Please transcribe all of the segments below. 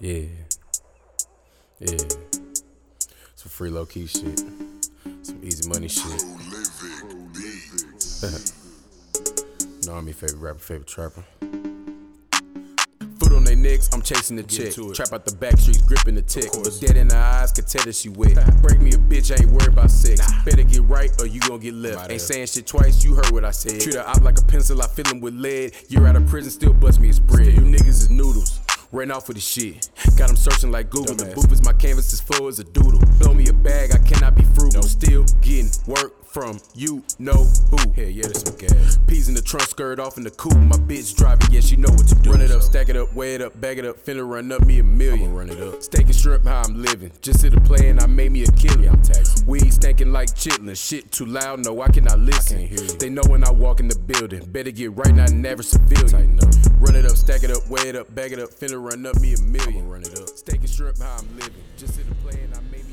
Yeah. Yeah. Some free low key shit. Some easy money shit. no, I'm your favorite rapper, favorite trapper. Foot on their necks, I'm chasing the check. Trap out the back streets, gripping the tech. But dead in the eyes, can tell that she wet. Break me a bitch, I ain't worried about sex. Better get right or you gon' get left. Ain't saying shit twice, you heard what I said. Treat her op like a pencil, I fill him with lead. You're out of prison, still bust me a spread. You niggas is noodles. Ran off with the shit. Got them searching like Google. The booth is my canvas is full as a doodle. Throw me a bag, I cannot be frugal. Still getting work from you know who. Hell yeah, that's some gas. Peas in the trunk, skirt off in the coupe. My bitch driving, yeah, she know what to do. Run it up, stack it up, weigh it up, bag it up, finna run up me a 1000000 run it up. Steak and shrimp, how I'm living. Just hit a play and I made me a killer. Yeah, I'm taxing. Weed stinking like chitlin. Shit too loud, no, I cannot listen. I can't they know when I walk in the building. Better get right, not never civilian. Run it up, stack it up, weigh it up, bag it up, finna run up me a 1000000 run it up. Steak and shrimp, how I'm living. Just hit a play and I made me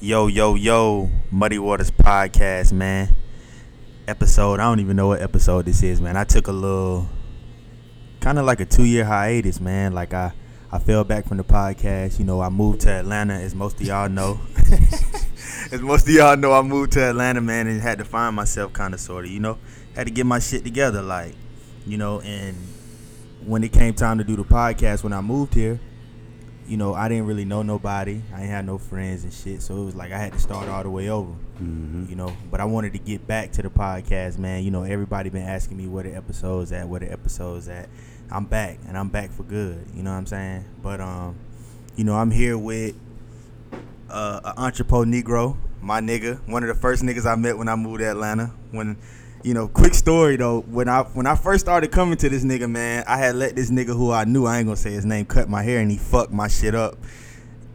Yo, yo, yo, Muddy Waters Podcast, man. Episode, I don't even know what episode this is, man. I took a little, kind of like a two year hiatus, man. Like, I, I fell back from the podcast. You know, I moved to Atlanta, as most of y'all know. as most of y'all know, I moved to Atlanta, man, and had to find myself, kind of, sort of, you know. Had to get my shit together, like, you know, and when it came time to do the podcast when I moved here, you know, I didn't really know nobody. I ain't had no friends and shit. So it was like I had to start all the way over. You know, but I wanted to get back to the podcast, man. You know, everybody been asking me where the episodes at, where the episodes at. I'm back, and I'm back for good. You know what I'm saying? But um, you know, I'm here with uh, an entrepot Negro, my nigga, one of the first niggas I met when I moved to Atlanta. When, you know, quick story though, when I when I first started coming to this nigga, man, I had let this nigga who I knew, I ain't gonna say his name, cut my hair and he fucked my shit up.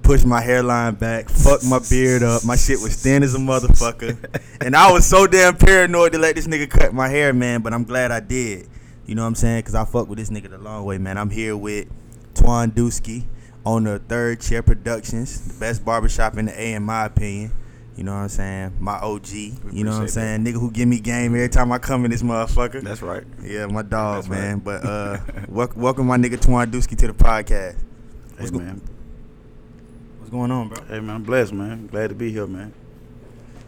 Pushed my hairline back, fucked my beard up. My shit was thin as a motherfucker. and I was so damn paranoid to let this nigga cut my hair, man, but I'm glad I did. You know what I'm saying? Because I fuck with this nigga the long way, man. I'm here with Twan Dusky, owner of Third Chair Productions, the best barbershop in the A, in my opinion. You know what I'm saying? My OG. You know what I'm saying? Nigga who give me game every time I come in this motherfucker. That's right. Yeah, my dog, That's man. right. But uh, wel- welcome my nigga Twan Dusky to the podcast. Hey What's go- man. What's going on, bro? Hey man, I'm blessed, man. Glad to be here, man.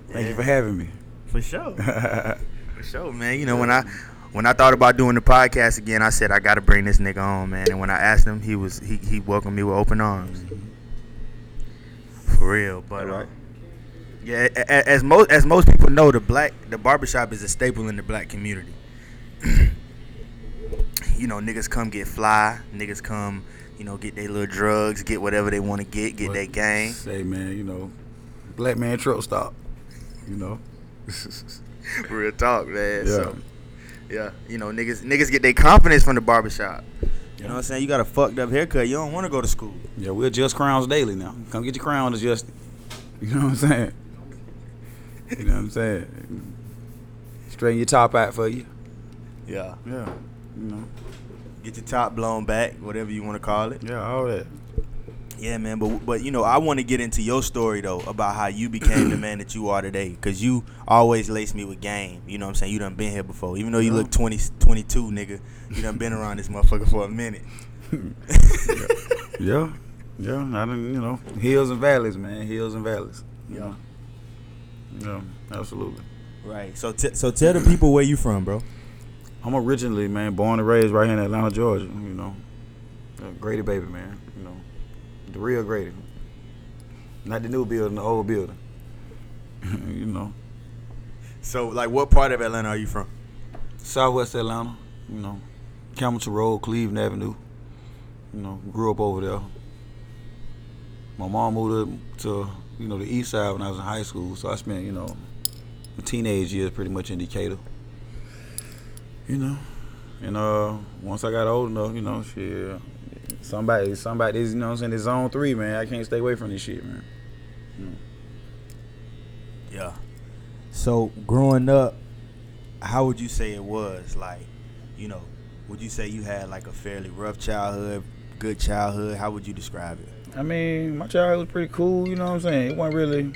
Thank you for having me. For sure. For sure, man. You know when I when I thought about doing the podcast again, I said I got to bring this nigga on, man. And when I asked him, he was he, he welcomed me with open arms. For real, but uh. Yeah, a- a- as most as most people know, the black the barbershop is a staple in the black community. you know, niggas come get fly, niggas come, you know, get their little drugs, get whatever they want to get, get But their gang. Say man, you know, black man truck stop. You know. Real talk, man. Yeah. So, yeah, you know, niggas niggas get their confidence from the barbershop. You know what I'm saying? You got a fucked up haircut. You don't want to go to school. Yeah, we adjust crowns daily now. Come get your crown adjusted. You know what I'm saying? You know what I'm saying? Straighten your top out for you. Yeah. Yeah. You know. Get your top blown back, whatever you want to call it. Yeah, all that. Yeah, man. But but you know, I want to get into your story though about how you became the man that you are today. Cause you always lace me with game. You know what I'm saying? You done been here before. Even though you Yeah. look 20, 22, nigga, you done been around this motherfucker for a minute. Yeah. Yeah. I done, you know, hills and valleys, man. Hills and valleys. Yeah. Know? Yeah, absolutely. Right. So t- so tell the people where you from, bro. I'm originally, man, born and raised right here in Atlanta, Georgia. You know, Grady baby, man. You know, the real Grady, not the new building, the old building. you know, So like, what part of Atlanta are you from? Southwest Atlanta. You know, Campbellton Road, Cleveland Avenue. You know, grew up over there. My mom moved up to you know the east side when I was in high school, so I spent you know my teenage years pretty much in Decatur. You know, and uh, once I got old enough, you know, shit, somebody, somebody, you know, I'm saying, it's zone three, man. I can't stay away from this shit, man. Yeah. So growing up, how would you say it was? Like, you know, would you say you had like a fairly rough childhood, good childhood? How would you describe it? I mean, my childhood was pretty cool, you know what I'm saying? It wasn't really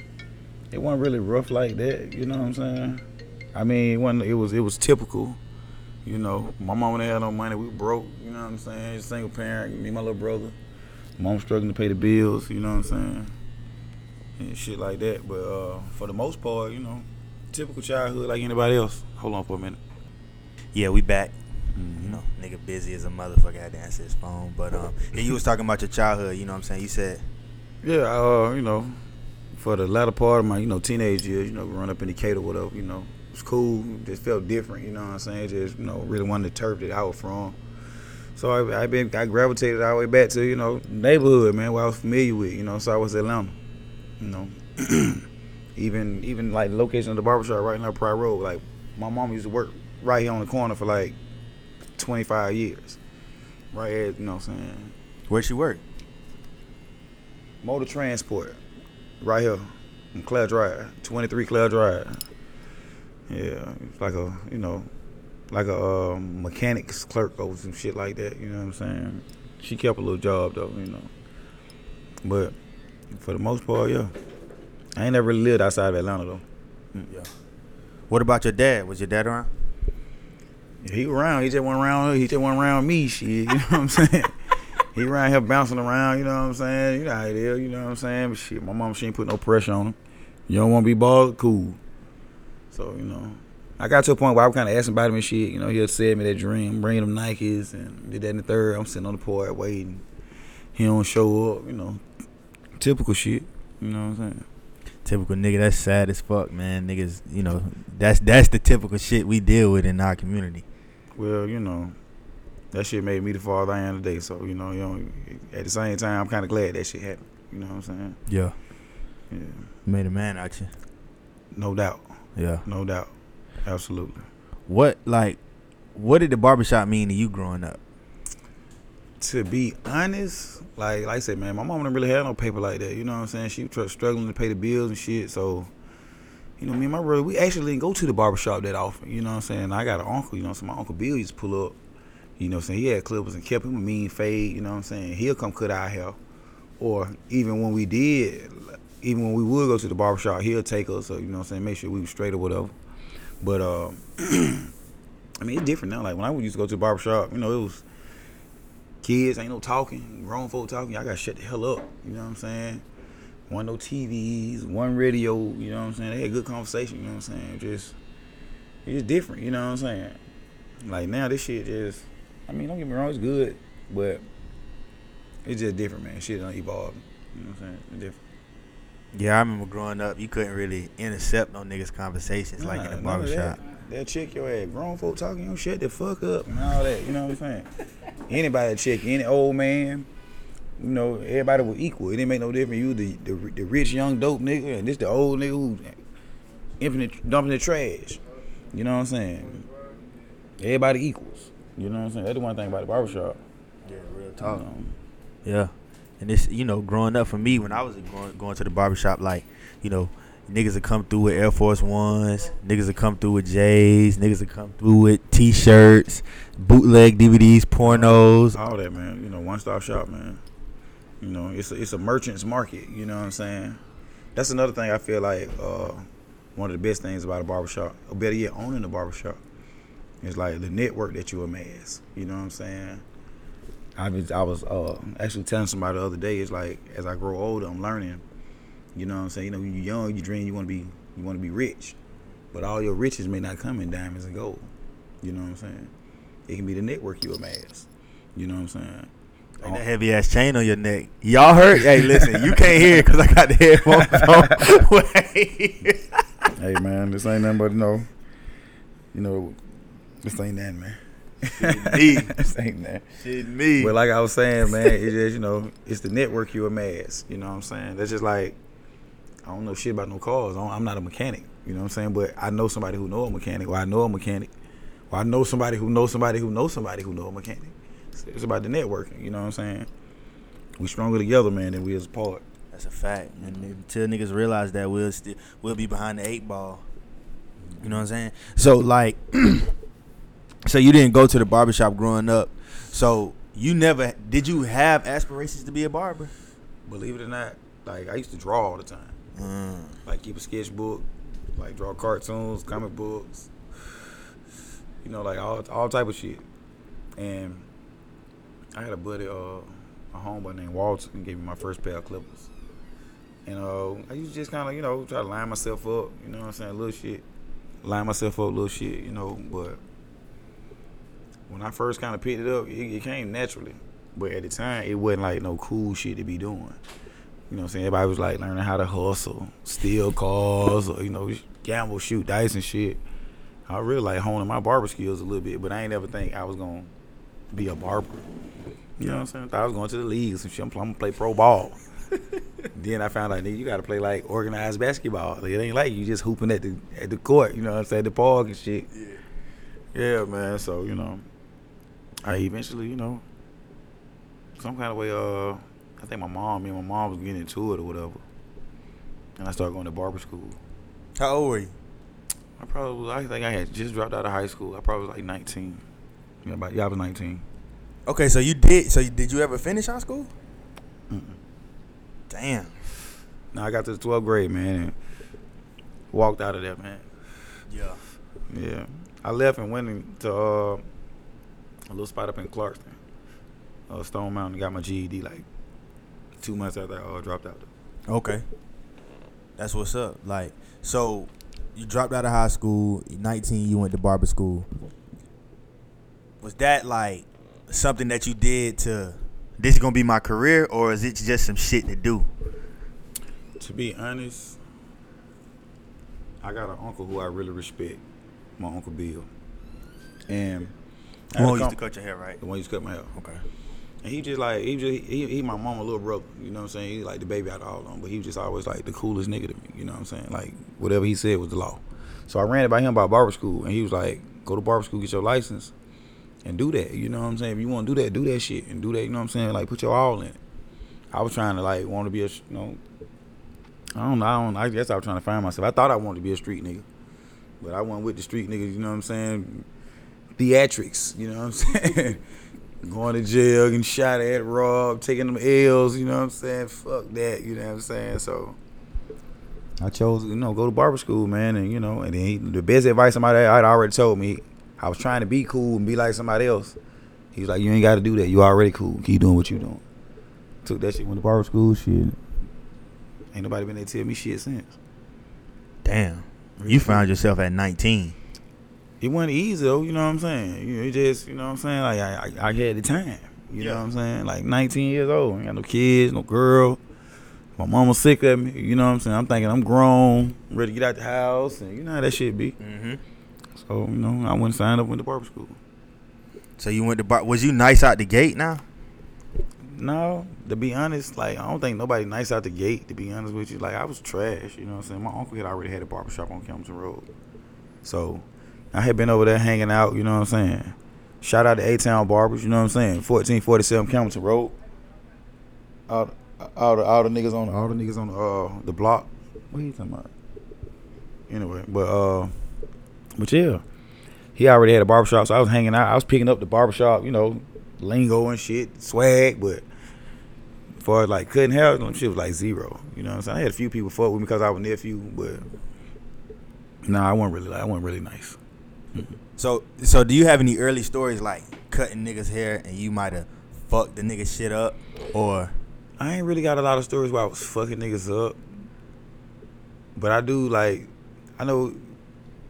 it wasn't really rough like that, you know what I'm saying? I mean, it wasn't it was it was typical. You know, my mom didn't have no money. We broke. You know what I'm saying? Single parent. Me and my little brother. Mom struggling to pay the bills. You know what I'm saying? And shit like that. But uh, for the most part, you know, typical childhood like anybody else. Hold on for a minute. Yeah, we back. Mm-hmm. You know, nigga busy as a motherfucker had to answer his phone. But um, yeah, you was talking about your childhood. You know what I'm saying? You said, Yeah, uh, you know, for the latter part of my, you know, teenage years, you know, growing up in Decatur, whatever, you know, it was cool. Just felt different, you know what I'm saying? Just, you know, really wanted the turf that I was from. So I, I been, I gravitated all the way back to, you know, neighborhood, man, where I was familiar with, you know, so I was Atlanta, you know. even, even like the location of the barbershop right now, Pryor Road, like my mom used to work right here on the corner for like 25 years. Right here, you know what I'm saying? where'd she work? Motor transport, right here, on Claire Drive, 23 Claire Drive. Yeah, it's like a you know, like a um, mechanics clerk or some shit like that. You know what I'm saying? She kept a little job though, you know. But for the most part, yeah, I ain't never really lived outside of Atlanta though. Yeah. What about your dad? Was your dad around? He around, he just went around. He just went around me, shit. You know what I'm saying? he around here bouncing around. You know what I'm saying? You know how it is. You know what I'm saying? But shit, my mom she ain't put no pressure on him. You don't want to be bald, cool. So you know, I got to a point where I was kind of asking about him and shit. You know, he'll send me that dream, bringing him Nikes and did that in the third. I'm sitting on the porch waiting. He don't show up. You know, typical shit. You know what I'm saying? Typical nigga. That's sad as fuck, man. Niggas, you know, that's that's the typical shit we deal with in our community. Well, you know, that shit made me the father I am today. So you know, you know, at the same time, I'm kind of glad that shit happened. You know what I'm saying? Yeah. Yeah, Made a man out you. no doubt, Yeah. no doubt, absolutely. What like, what did the barbershop mean to you growing up? To be honest, like like I said, man, my mom didn't really have no paper like that. You know what I'm saying? She was struggling to pay the bills and shit. So, you know, me and my brother, we actually didn't go to the barbershop that often. You know what I'm saying? I got an uncle. You know, so my uncle Bill used to pull up. You know, what I'm saying he had clippers and kept him a mean fade. You know what I'm saying? He'll come cut our hair, or even when we did, even when we would go to the barbershop, he'll take us. So you know what I'm saying? Make sure we was straight or whatever. But uh, I mean, it's different now. Like when I used to go to the barbershop, you know, it was kids, ain't no talking, grown folk talking. Y'all gotta shut the hell up. You know what I'm saying? One no TVs, one radio. You know what I'm saying? They had good conversation. You know what I'm saying? Just it's just different. You know what I'm saying? Like now, this shit just. I mean, don't get me wrong, it's good, but it's just different, man. Shit don't evolve. You know what I'm saying? It's different. Yeah, I remember growing up, you couldn't really intercept no niggas' conversations like in Nah, the barbershop. That, that check your ass. Grown folk talking, you shut the fuck up and all that. You know what I'm saying? Anybody check any old man, you know, everybody was equal. It didn't make no difference. You the the, the rich young dope nigga and this the old nigga who infinite dumping the trash. You know what I'm saying? Everybody equals. You know what I'm saying? That's the one thing about the barbershop. Yeah, real You talk. know? Yeah. And this, you know, growing up for me, when I was going, going to the barbershop, like, you know, niggas would come through with Air Force Ones, niggas would come through with J's, niggas would come through with T-shirts, bootleg DVDs, pornos. all that, man. You know, one stop shop, man. You know, it's a, it's a merchant's market. You know what I'm saying? That's another thing I feel like uh, one of the best things about a barbershop, or better yet, owning a barbershop, is like the network that you amass. You know what I'm saying? I was I was uh, actually telling somebody the other day. It's like as I grow older, I'm learning. You know what I'm saying? You know, you're young, you dream you want to be you want to be rich, but all your riches may not come in diamonds and gold. You know what I'm saying? It can be the network you amass. You know what I'm saying? And that heavy ass chain on your neck. Y'all heard? Hey, listen, you can't hear it because I got the headphones on. Hey man, this ain't nothing but no. You know, this ain't that man. me. this ain't that. Shit, me. But like I was saying, man, it's just you know, it's the network you amass. You know what I'm saying? That's just like I don't know shit about no cars. I don't- I'm not a mechanic. You know what I'm saying? But I know somebody who know a mechanic, or I know a mechanic, or I know somebody who knows somebody who knows somebody who know a mechanic. It's, it's about the networking. You know what I'm saying? We stronger together, man, than we is apart. That's a fact. And until niggas realize that, we'll still we'll be behind the eight ball. You know what I'm saying? So like, so you didn't go to the barbershop growing up. So you never did you have aspirations to be a barber? Believe it or not, like I used to draw all the time. Mm. like keep a sketchbook, like draw cartoons, comic books. you know, like all all type of shit. And I had a buddy, uh, a homeboy named Walter, and gave me my first pair of clippers. And uh, I used to just kind of, you know, try to line myself up. You know what I'm saying? Little shit, line myself up, little shit. You know, but when I first kind of picked it up, it, it came naturally. But at the time, it wasn't like no cool shit to be doing. You know what I'm saying? Everybody was like learning how to hustle, steal cars, or, you know, gamble, shoot dice and shit. I really like honing my barber skills a little bit, but I ain't ever think I was to be a barber. You know what I'm saying? I thought I was going to the leagues and shit. I'm going to play pro ball. then I found out, nigga, you got to play like organized basketball. Like, it ain't like you just hooping at the at the court, you know what I'm saying? The park and shit. Yeah. Yeah, man. So, you know, I eventually, you know, some kind of way, uh, I think my mom, me and my mom was getting into it or whatever. And I started going to barber school. How old were you? I probably, was, I think I had just dropped out of high school. I probably was like 19. Yeah, about, yeah I was 19. Okay, so you did. So did you ever finish high school? Mm-mm. Damn. Now I got to the 12th grade, man, and walked out of there, man. Yeah. Yeah. I left and went into uh, a little spot up in Clarkston, uh, Stone Mountain. Got my GED like two months after I uh, dropped out. Okay. That's what's up. Like, so you dropped out of high school. 19, you went to barber school. Was that like something that you did to this is gonna be my career, or is it just some shit to do? To be honest, I got an uncle who I really respect, my uncle Bill, and the one used to cut your hair, right? The one used to cut my hair. Okay. And he just like he just he, he my mama little brother, you know what I'm saying? He like the baby out of all of them, but he was just always like the coolest nigga to me, you know what I'm saying? Like whatever he said was the law. So I ran it by him about barber school, and he was like, "Go to barber school, get your license, and do that." You know what I'm saying? If you want to do that, do that shit and do that. You know what I'm saying? Like put your all in it. I was trying to like want to be a you know. I don't know. I don't. I guess I was trying to find myself. I thought I wanted to be a street nigga, but I went with the street niggas. You know what I'm saying? Theatrics. You know what I'm saying? Going to jail, getting shot at, robbed, taking them L's. You know what I'm saying? Fuck that. You know what I'm saying? So. I chose, you know, go to barber school, man, and you know, and then he, the best advice somebody had already told me, I was trying to be cool and be like somebody else. He was like, "You ain't got to do that. You already cool. Keep doing what you doing." Took that shit, went to barber school. Shit, ain't nobody been there to tell me shit since. Damn, you found yourself at 19. It wasn't easy though. You know what I'm saying? You know, it just, you know what I'm saying? Like I, I, I had the time. You yeah. know what I'm saying? Like 19 years old, ain't got no kids, no girl. My mama sick of me. You know what I'm saying? I'm thinking I'm grown, ready to get out the house, and you know how that shit be. Mm-hmm. So you know, I went signed up went to barber school. So you went to bar? Was you nice out the gate now? No, to be honest, like I don't think nobody nice out the gate. To be honest with you, like I was trash. You know what I'm saying? My uncle had already had a barbershop on Campbellton Road, so I had been over there hanging out. You know what I'm saying? Shout out to A Town Barbers. You know what I'm saying? 1447 Campbellton Road. Out all the all the niggas on all the niggas on the uh the block. What are you talking about? Anyway, but uh, but yeah, he already had a barbershop, so I was hanging out. I was picking up the barbershop, you know, lingo and shit, swag, but as far as like cutting hair, shit was like zero. You know what I'm saying? I had a few people fuck with me because I was a nephew, but no, nah, I wasn't really. I wasn't really nice. Mm-hmm. So, so do you have any early stories like cutting niggas hair and you might have fucked the nigga shit up, or I ain't really got a lot of stories where I was fucking niggas up. But I do like I know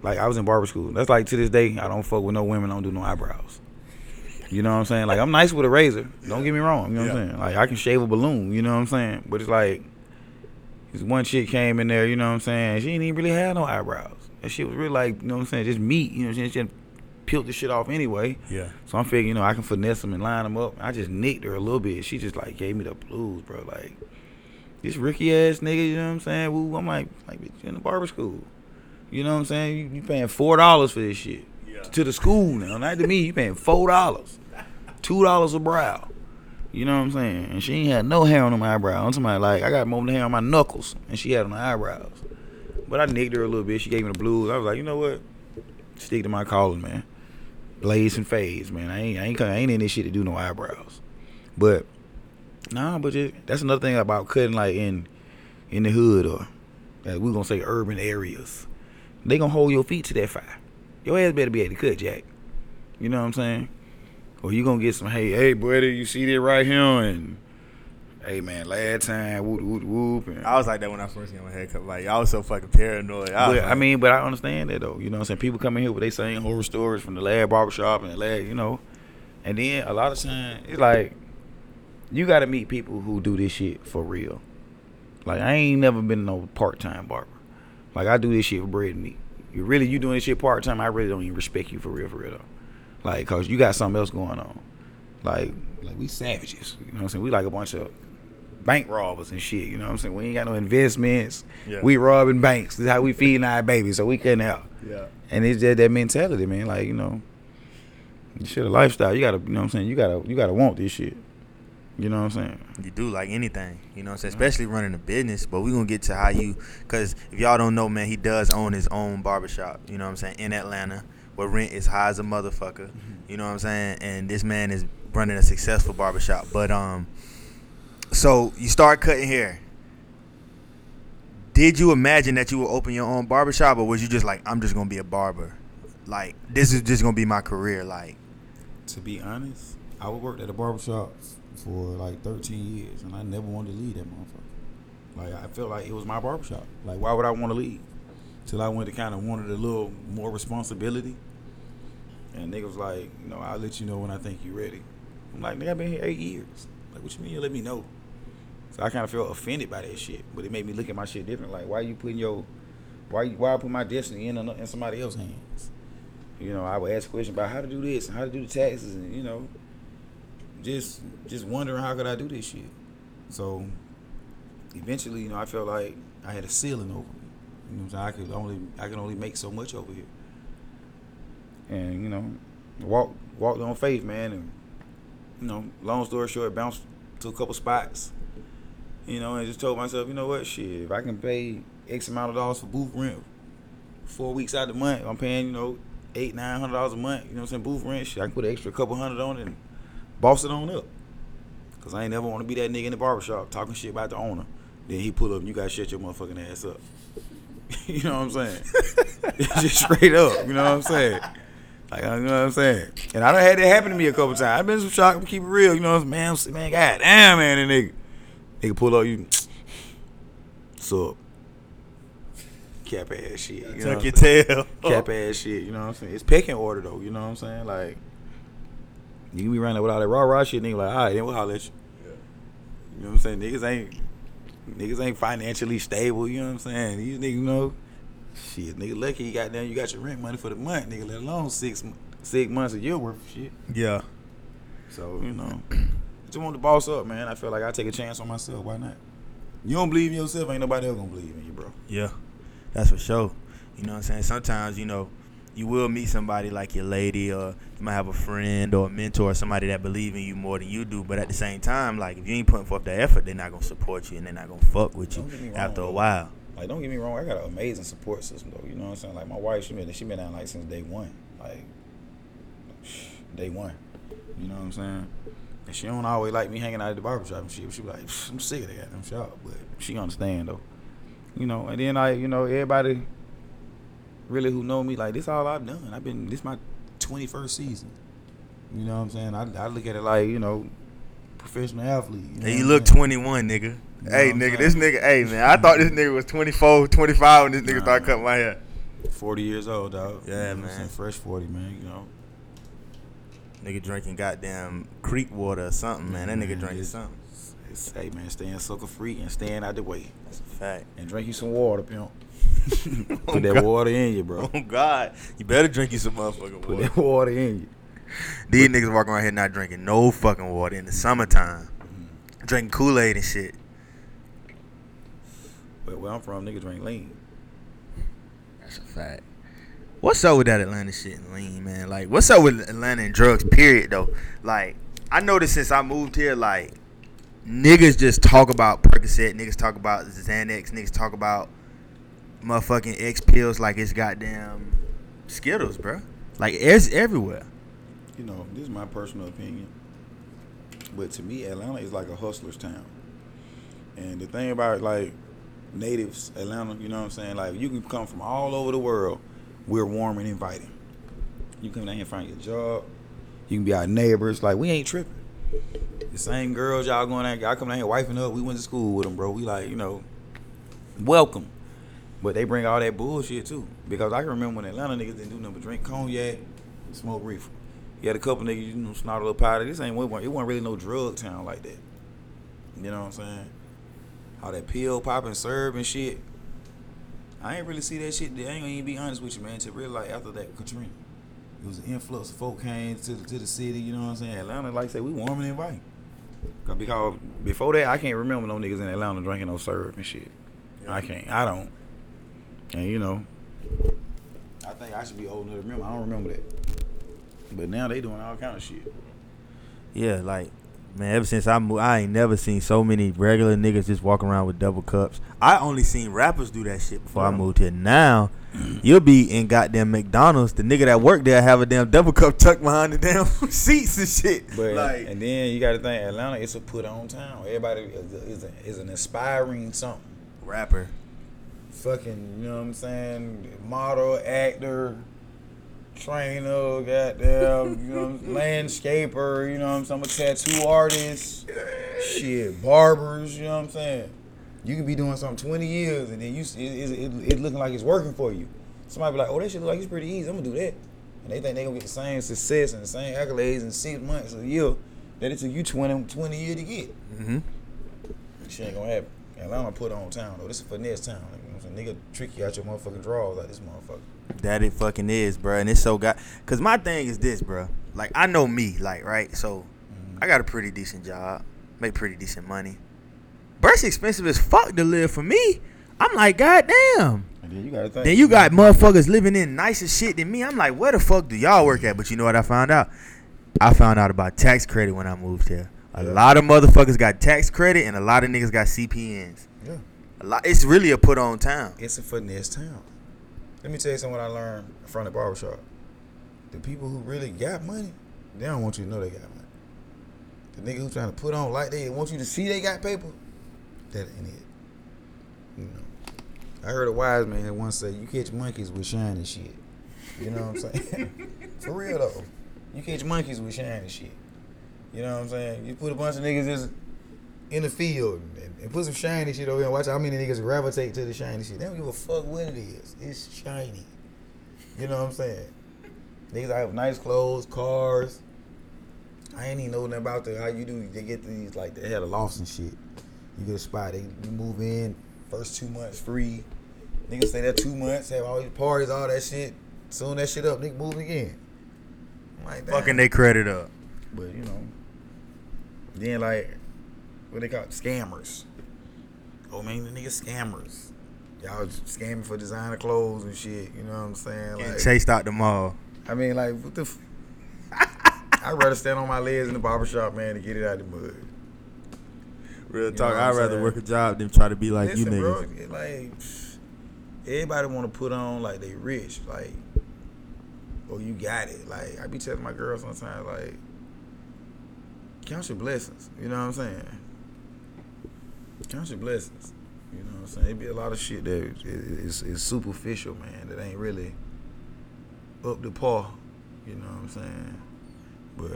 like I was in barber school. That's like to this day I don't fuck with no women, I don't do no eyebrows. You know what I'm saying? Like I'm nice with a razor. Don't get me wrong. You know what I'm saying? Like I can shave a balloon. You know what I'm saying? But it's like this one chick came in there. You know what I'm saying? She didn't even really have no eyebrows. And she was really like, you know what I'm saying? Just meat. You know what I'm saying? She peeled the shit off anyway. Yeah. So I'm figuring, you know, I can finesse them and line them up. I just nicked her a little bit. She just like gave me the blues, bro. Like this Ricky ass nigga, you know what I'm saying? Woo, I'm like, like bitch, in the barber school. You know what I'm saying? You, you paying four dollars for this shit yeah. to the school now, not to me. You paying four dollars, two dollars a brow. You know what I'm saying? And she ain't had no hair on my eyebrow. I'm somebody like I got more hair on my knuckles, and she had on her eyebrows. But I nicked her a little bit. She gave me the blues. I was like, you know what? Stick to my calling, man blaze and fades, man. I ain't I ain't I ain't in this shit to do no eyebrows. But nah, but just, that's another thing about cutting like in in the hood or uh, we gonna say urban areas. They gonna hold your feet to that fire. Your ass better be able to cut, Jack. You know what I'm saying? Or you gonna get some, hey, hey, brother, you see that right here? And hey, man, last time, whoop, whoop, whoop. And, I was like that when I first got my haircut. Like I was so fucking paranoid. I, but, like, I mean, but I understand that though. You know what I'm saying? People come in here with they saying horror stories from the lab barbershop and the lab, you know. And then a lot of times, it's like you gotta meet people who do this shit for real. Like I ain't never been no part time barber. Like I do this shit for bread and meat. You really you doing this shit part time, I really don't even respect you for real for real though. Like cause you got something else going on. Like like we savages. You know what I'm saying? We like a bunch of bank robbers and shit. You know what I'm saying? We ain't got no investments. Yeah. We robbing banks. This is how we feeding our babies, so we cutting out. yeah. And it's just that mentality, man. Like, you know, this shit a lifestyle. You gotta you know what I'm saying, you gotta you gotta want this shit. You know what I'm saying? You do like anything, you know what I'm saying? Especially running a business. But we going to get to how you, because if y'all don't know, man, he does own his own barbershop, you know what I'm saying, in Atlanta, where rent is high as a motherfucker, you know what I'm saying? And this man is running a successful barbershop. But, um, so you start cutting hair. Did you imagine that you would open your own barbershop, or was you just like, I'm just going to be a barber? Like, this is just going to be my career? Like, To be honest, I would work at a barbershop for like 13 years, and I never wanted to leave that motherfucker. Like I felt like it was my barbershop. Like why would I want to leave? Till I went to kind of wanted a little more responsibility. And nigga was like, you know, I'll let you know when I think you're ready. I'm like, nigga, I've been here eight years. Like, what you mean you let me know? So I kind of felt offended by that shit, but it made me look at my shit different. Like, why you putting your, why you, why I put my destiny in in somebody else's hands? You know, I would ask questions about how to do this and how to do the taxes, and you know, just just wondering how could I do this shit. So eventually, you know, I felt like I had a ceiling over me. You know, what I'm? I could only I can only make so much over here. And you know, walk walked on faith, man, and you know, long story short, bounced to a couple spots. You know, and just told myself, you know what, shit, if I can pay X amount of dollars for booth rent, four weeks out of the month, I'm paying, you know, eight, nine hundred dollars a month. You know what I'm saying? Booth rent, shit, I can put an extra couple hundred on it and boss it on up. Cause I ain't never want to be that nigga in the barbershop talking shit about the owner. Then he pull up and you gotta shut your motherfucking ass up. you know what I'm saying? Just straight up. You know what I'm saying? Like, you know what I'm saying? And I done had that happen to me a couple times. I've been some shock. I'm keep it real. You know what I'm saying? Man, man, god damn, man, that nigga. Nigga pull up, you. What's up? Cap ass shit. You know tuck your tail. cap ass shit. You know what I'm saying? It's pecking order though. You know what I'm saying? Like you be running with all that raw raw shit. Nigga like, all right, then we'll holler at you. Yeah. You know what I'm saying? Niggas ain't niggas ain't financially stable. You know what I'm saying? These niggas know. Shit, nigga, lucky you got down. You got your rent money for the month, nigga. Let alone six six months of your worth of shit. Yeah. So you know, I just want to boss up, man. I feel like I take a chance on myself. Why not? You don't believe in yourself, ain't nobody else gonna believe in you, bro. Yeah, that's for sure. You know what I'm saying? Sometimes, you know, you will meet somebody like your lady or you might have a friend or a mentor or somebody that believe in you more than you do. But at the same time, like if you ain't putting forth the effort, they're not gonna support you and they're not gonna fuck with you Don't get me wrong, after a while. Like, don't get me wrong, I got an amazing support system though. You know what I'm saying? Like my wife, she been she been down like since day one, like day one. You know what I'm saying? And she don't always like me hanging out at the barbershop and shit. She be like, I'm sick of that goddamn shop, but she understand though. You know, and then I, you know, everybody really who know me, like this all I've done. I've been this my 21st season. You know what I'm saying? I, I look at it like you know, professional athlete. You, know Hey, you look 21, nigga. You hey, nigga, this nigga, hey, man, I thought this nigga was 24, 25 when this nigga Nah, started cutting my hair. 40 years old, dog. Yeah, You know man. saying? Fresh 40, man. You know. Nigga drinking goddamn creek water or something, man. That nigga Man, drinking it's- something. It's, hey man, staying sucker free and staying out the way. That's a fact. And drink you some water, pimp. Oh, Put that God. water in you, bro. Oh, God. You better drink you some motherfucking Put water. that water in you. These niggas walking around here not drinking no fucking water in the summertime. Mm-hmm. Drinking Kool Aid and shit. But where I'm from, niggas drink lean. That's a fact. What's up with that Atlanta shit and lean, man? Like, what's up with Atlanta and drugs, period, though? Like, I noticed since I moved here, like, niggas just talk about Percocet, niggas talk about Xanax, niggas talk about motherfucking X pills like it's goddamn Skittles, bro. Like, it's everywhere. You know, this is my personal opinion. But to me, Atlanta is like a hustler's town. And the thing about like natives, Atlanta, you know what I'm saying? Like you can come from all over the world. We're warm and inviting. You come down here and find your job. You can be our neighbors. Like we ain't tripping. The same girls y'all going out, y'all coming down here wifing up. We went to school with them, bro. We like, you know, welcome. But they bring all that bullshit too. Because I can remember when Atlanta niggas didn't do nothing but drink cognac, smoke reefer. You had a couple niggas, you know, snort a little powder. This ain't what it wasn't really no drug town like that. You know what I'm saying? All that pill popping, serve and shit. I ain't really see that shit. I ain't gonna even be honest with you, man. To really like after that Katrina, it was an influx of folk came to the, to the city. You know what I'm saying? Atlanta, like I said, we warm and invite. Because before that, I can't remember no niggas in Atlanta drinking no syrup and shit. I can't. I don't. And you know, I think I should be old enough to remember. I don't remember that. But now they doing all kind of shit. Yeah, like man, ever since I moved, I ain't never seen so many regular niggas just walking around with double cups. I only seen rappers do that shit before I moved here. Now, you'll be in goddamn McDonald's. The nigga that work there have a damn double cup tucked behind the damn seats and shit. But like, and then you got to think Atlanta is a put on town. Everybody is, a, is, a, is an aspiring something. rapper. Fucking, you know what I'm saying? Model, actor, trainer, goddamn, you know, landscaper, you know what I'm saying? I'm a tattoo artist, shit, barbers, you know what I'm saying? You can be doing something 20 years and then you it, it, it, it looking like it's working for you. Somebody be like, oh, that shit look like it's pretty easy. I'm gonna do that. And they think they gonna get the same success and the same accolades in six months or a year that it took you 20, 20 years to get. Mm-hmm. Shit ain't gonna happen. Atlanta put on town though. This is finesse town. You know what I'm saying? Nigga trick you out your motherfucking drawers like this motherfucker. That it fucking is, bro. And it's so got. Cause my thing is this, bro. Like I know me, like right. So I got a pretty decent job, make pretty decent money. It's expensive as fuck to live for me. I'm like, goddamn. And then you gotta. Then you got motherfuckers living in nicer shit than me. I'm like, where the fuck do y'all work at? But you know what I found out? I found out about tax credit when I moved here. A Yeah. lot of motherfuckers got tax credit and a lot of niggas got CPNs. Yeah. A lot. It's really a put on town. It's a finesse town. Let me tell you something I learned from the barbershop. The people who really got money, they don't want you to know they got money. The nigga who trying to put on like they want you to see they got paper, that ain't it. You know. I heard a wise man once say, you catch monkeys with shiny shit. You know what I'm saying? For real though. You catch monkeys with shiny shit. You know what I'm saying? You put a bunch of niggas just in the field and, and put some shiny shit over here and watch how many niggas gravitate to the shiny shit. They don't give a fuck what it is. It's shiny. You know what I'm saying? Niggas have nice clothes, cars. I ain't even know nothing about the how you do. They get these like they had a loft and shit. You get a spot. They you move in first two months free. Niggas stay there two months, have all these parties, all that shit. Soon that shit up, nigga move again. I'm like. Fucking they credit up. But you know, then like what they call it? scammers. Oh man, the niggas scammers. Y'all scamming for designer clothes and shit. You know what I'm saying? Getting Like, chased out the mall. I mean, like what the. F- I'd rather stand on my legs in the barbershop, man, to get it out of the mud. Real talk. I'd rather saying? work a job than try to be like Listen, you niggas. it like everybody want to put on like they rich, like oh you got it. Like I be telling my girl sometimes, like count your blessings. You know what I'm saying? Count your blessings. You know what I'm saying? It be a lot of shit that is, is, is superficial, man. That ain't really up to par. You know what I'm saying? But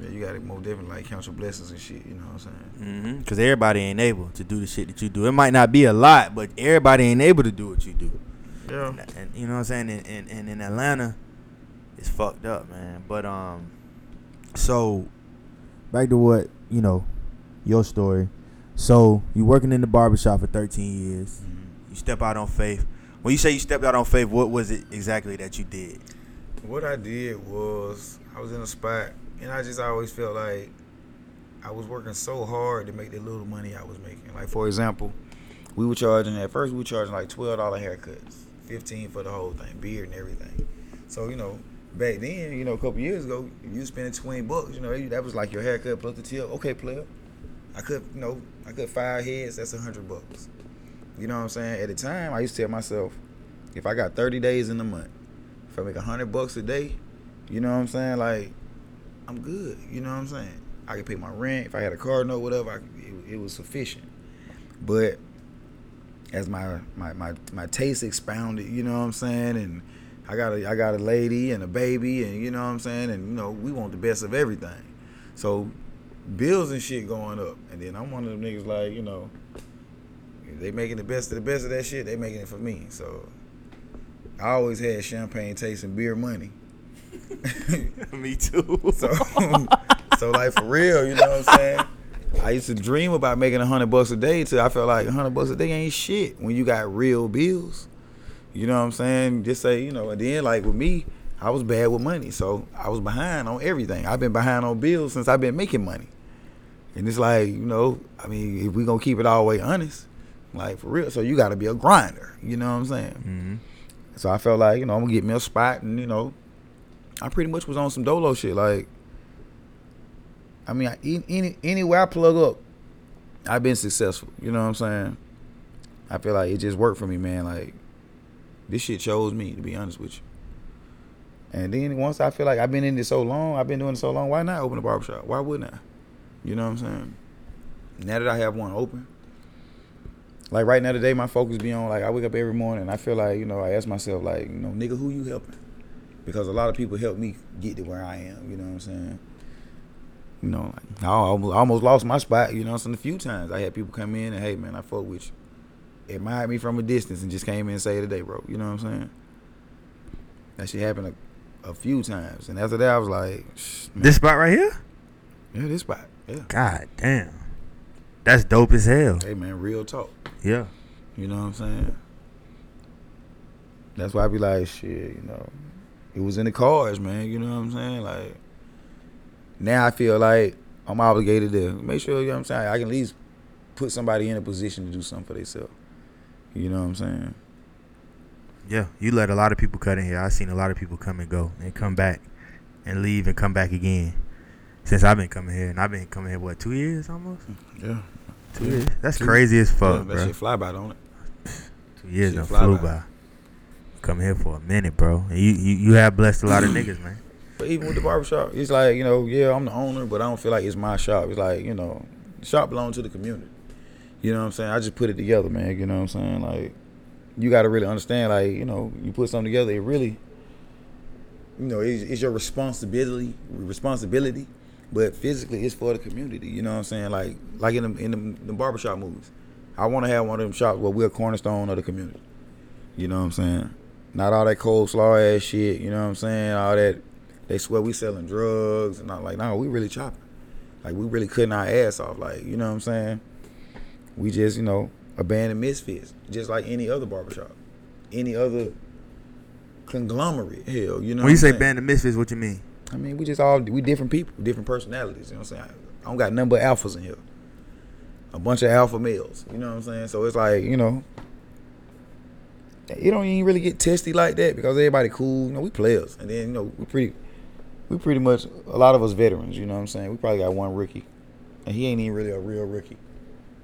yeah, you gotta most different, like count your blessings and shit. You know what I'm saying? Mm-hmm. Cause everybody ain't able to do the shit that you do. It might not be a lot, but everybody ain't able to do what you do. Yeah. And, and you know what I'm saying? And, and, and in Atlanta, it's fucked up, man. But um, so back to what you know, your story. So you working in the barbershop for 13 years. Mm-hmm. You step out on faith. When you say you stepped out on faith, what was it exactly that you did? What I did was I was in a spot and I just always felt like I was working so hard to make the little money I was making. Like for example, we were charging at first we were charging like twelve dollar haircuts, fifteen for the whole thing, beard and everything. So you know back then, you know, a couple years ago, you spending twenty bucks. You know that was like your haircut plus the tip. Okay, player. I could you know I could five heads. That's a hundred bucks. You know what I'm saying? At the time, I used to tell myself, if I got 30 days in the month, if I make a hundred bucks a day, you know what I'm saying? Like, I'm good. You know what I'm saying? I could pay my rent. If I had a car note, whatever, I, it, it was sufficient. But as my, my my my taste expounded, you know what I'm saying, and I got a I got a lady and a baby, and you know what I'm saying, and you know we want the best of everything. So bills and shit going up, and then I'm one of them niggas like you know, they making the best of the best of that shit, they making it for me. So I always had champagne taste and beer money. Me too. So, so like for real, you know what I'm saying? I used to dream about making a hundred bucks a day till I felt like a hundred bucks a day ain't shit when you got real bills. You know what I'm saying? Just say, you know, and then like with me, I was bad with money. So I was behind on everything. I've been behind on bills since I've been making money. And it's like, you know, I mean, if we gonna keep it all the way honest, like for real, so you gotta be a grinder. You know what I'm saying? hmm So I felt like, you know, I'm gonna get me a spot and, you know, I pretty much was on some dolo shit. Like, I mean, I, any, any anywhere I plug up, I've been successful. You know what I'm saying? I feel like it just worked for me, man. Like, this shit chose me, to be honest with you. And then once I feel like I've been in this so long, I've been doing it so long, why not open a barbershop? Why wouldn't I? You know what I'm saying? Now that I have one open, like right now today, my focus be on like I wake up every morning and I feel like, you know, I ask myself, like, you know, nigga, who you helping? Because a lot of people helped me get to where I am, you know what I'm saying? You know, like, I almost, I almost lost my spot, you know, so a few times I had people come in and, hey man, I fuck with you. Admired me from a distance and just came in and say today, bro. You know what I'm saying? That shit happened a, a few times. And after that I was like, man, This spot right here? yeah, this spot. Yeah. God damn. That's dope as hell. Hey man, real talk. Yeah. You know what I'm saying? That's why I be like, shit, you know, it was in the cards, man. You know what I'm saying? Like, now I feel like I'm obligated to make sure, you know what I'm saying, I can at least put somebody in a position to do something for themselves. You know what I'm saying? Yeah. You let a lot of people cut in here. I've seen a lot of people come and go and come back and leave and come back again. Since I've been coming here. And I've been coming here, what, two years almost? Yeah. Two years. That's Two- crazy as yeah fuck, that bro. shit fly by, don't it? Two years shit done fly flew by. by. Come here for a minute, bro. You, you, you have blessed a lot of niggas, man. But even with the barbershop, it's like, you know, yeah, I'm the owner, but I don't feel like it's my shop. It's like, you know, the shop belongs to the community. You know what I'm saying? I just put it together, man. You know what I'm saying? Like, you got to really understand, like, you know, you put something together, it really, you know, it's, it's your responsibility, responsibility, but physically it's for the community. You know what I'm saying? Like, like in the, in the, the barbershop movies. I want to have one of them shops where we're a cornerstone of the community. You know what I'm saying? Not all that cold slaw ass shit. You know what I'm saying? All that they swear we selling drugs and not like no, we really chopping. Like we really cutting our ass off. Like you know what I'm saying? We just you know abandoned misfits, just like any other barbershop, any other conglomerate. Hell, you know. when you what say I'm band of misfits, what you mean? I mean, we just all we different people, different personalities. You know what I'm saying? I don't got a number of alphas in here. A bunch of alpha males. You know what I'm saying? So it's like you know, you don't even really get testy like that because everybody cool. You know, we players, and then you know we pretty, we pretty much a lot of us veterans. You know what I'm saying? We probably got one rookie, and he ain't even really a real rookie.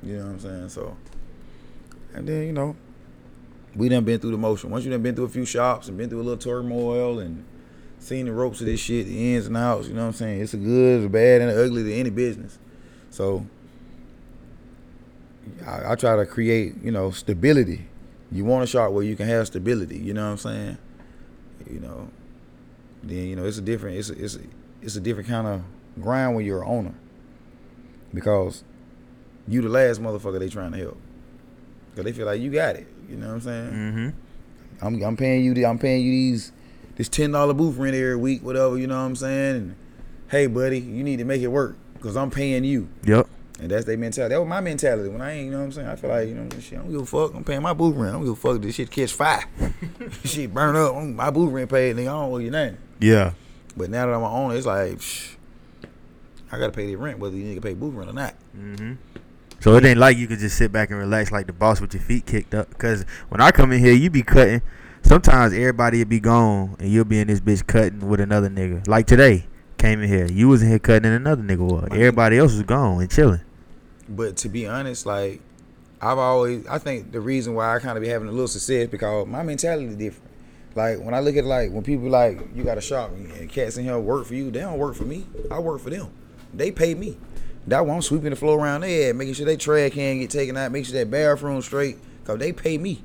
You know what I'm saying? So, and then you know, we done been through the motion. Once you done been through a few shops and been through a little turmoil and seen the ropes of this shit, the ins and outs, you know what I'm saying? It's a good, a bad, and ugly to any business. So I, I try to create, you know, stability. You want a shop where you can have stability, you know what I'm saying? You know, then you know it's a different, it's a, it's a, it's a different kind of grind when you're an owner because you the last motherfucker they trying to help because they feel like you got it. You know what I'm saying? Mm-hmm. I'm I'm paying you the, I'm paying you these this ten dollar booth rent every week, whatever. You know what I'm saying? And hey, buddy, you need to make it work because I'm paying you, Yep. And that's their mentality. That was my mentality when I ain't. You know what I'm saying? I feel like you know shit. I don't give a fuck. I'm paying my booth rent. I don't give a fuck. This shit catch fire. shit burn up. I'm- My booth rent paid. Nigga, I don't owe you nothing. Yeah. But now that I'm on owner, it's like psh, I gotta pay the rent whether you nigga pay booth rent or not. Mm-hmm. So it ain't like you could just sit back and relax like the boss with your feet kicked up. Cause when I come in here, you be cutting. Sometimes everybody will be gone and you'll be in this bitch cutting with another nigga. Like today, came in here. You was in here cutting and another nigga was. Everybody else was gone and chilling. But to be honest, like I've always, I think the reason why I kind of be having a little success because my mentality is different. Like when I look at like when people like you got a shop and cats in here work for you, they don't work for me. I work for them. They pay me. That one I'm sweeping the floor around there, making sure they trash can get taken out, making sure that bathroom straight, cause they pay me.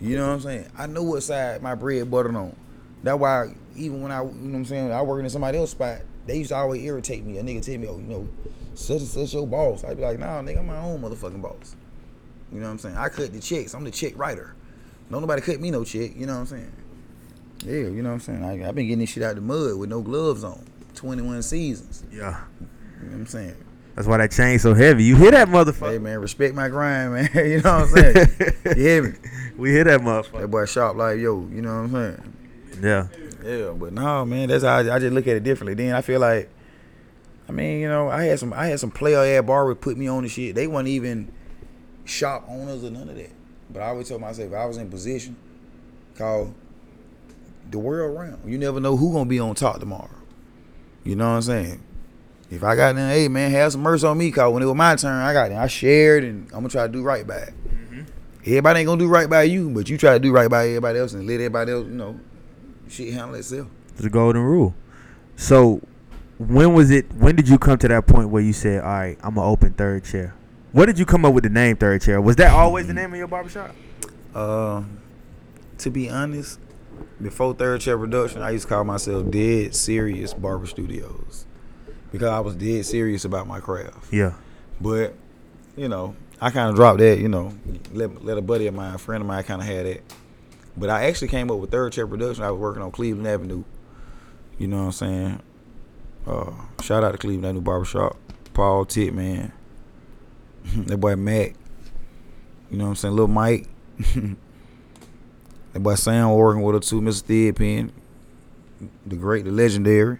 You know what I'm saying? I know what side my bread buttered on. That's why even when I, you know what I'm saying, I working in somebody else's spot, they used to always irritate me. A nigga tell me, oh, you know, such and such your boss. I'd be like, nah, nigga, I'm my own motherfucking boss. You know what I'm saying? I cut the checks. I'm the check writer. Don't nobody cut me no check. You know what I'm saying? Yeah, you know what I'm saying? I, I've been getting this shit out of the mud with no gloves on. 21 seasons. Yeah. You know what I'm saying? That's why that chain so heavy. You hear that motherfucker. Hey man, respect my grind, man. you know what I'm saying? you hear me? we hear that motherfucker. That boy sharp like yo, you know what I'm saying? Yeah. Yeah, but no, man, that's how I, I just look at it differently. Then I feel like, I mean, you know, I had some, I had some player ad barbers put me on the shit. They weren't even shop owners or none of that. But I always told myself, if I was in position, call the world round. You never know who gonna be on top tomorrow. You know what I'm saying? If I got them, hey man, have some mercy on me, cause when it was my turn, I got them. I shared, and I'm gonna try to do right by. it. Mm-hmm. Everybody ain't gonna do right by you, but you try to do right by everybody else and let everybody else, you know, shit handle itself. It's a golden rule. So, when was it? When did you come to that point where you said, "All right, I'm gonna open third chair"? What did you come up with the name third chair? Was that always the name of your barbershop? Uh, to be honest, before Third Chair Production, I used to call myself Dead Serious Barber Studios because I was dead serious about my craft. Yeah. But you know, I kind of dropped that. You know, let let a buddy of mine, a friend of mine, kind of had that. But I actually came up with Third Chair Production. I was working on Cleveland Avenue. You know what I'm saying? Uh, shout out to Cleveland Avenue Barbershop. Paul Tit, man. that boy Mac. You know what I'm saying? Little Mike. that boy Sam working with her too, Mr. Theodpin. The great, the legendary.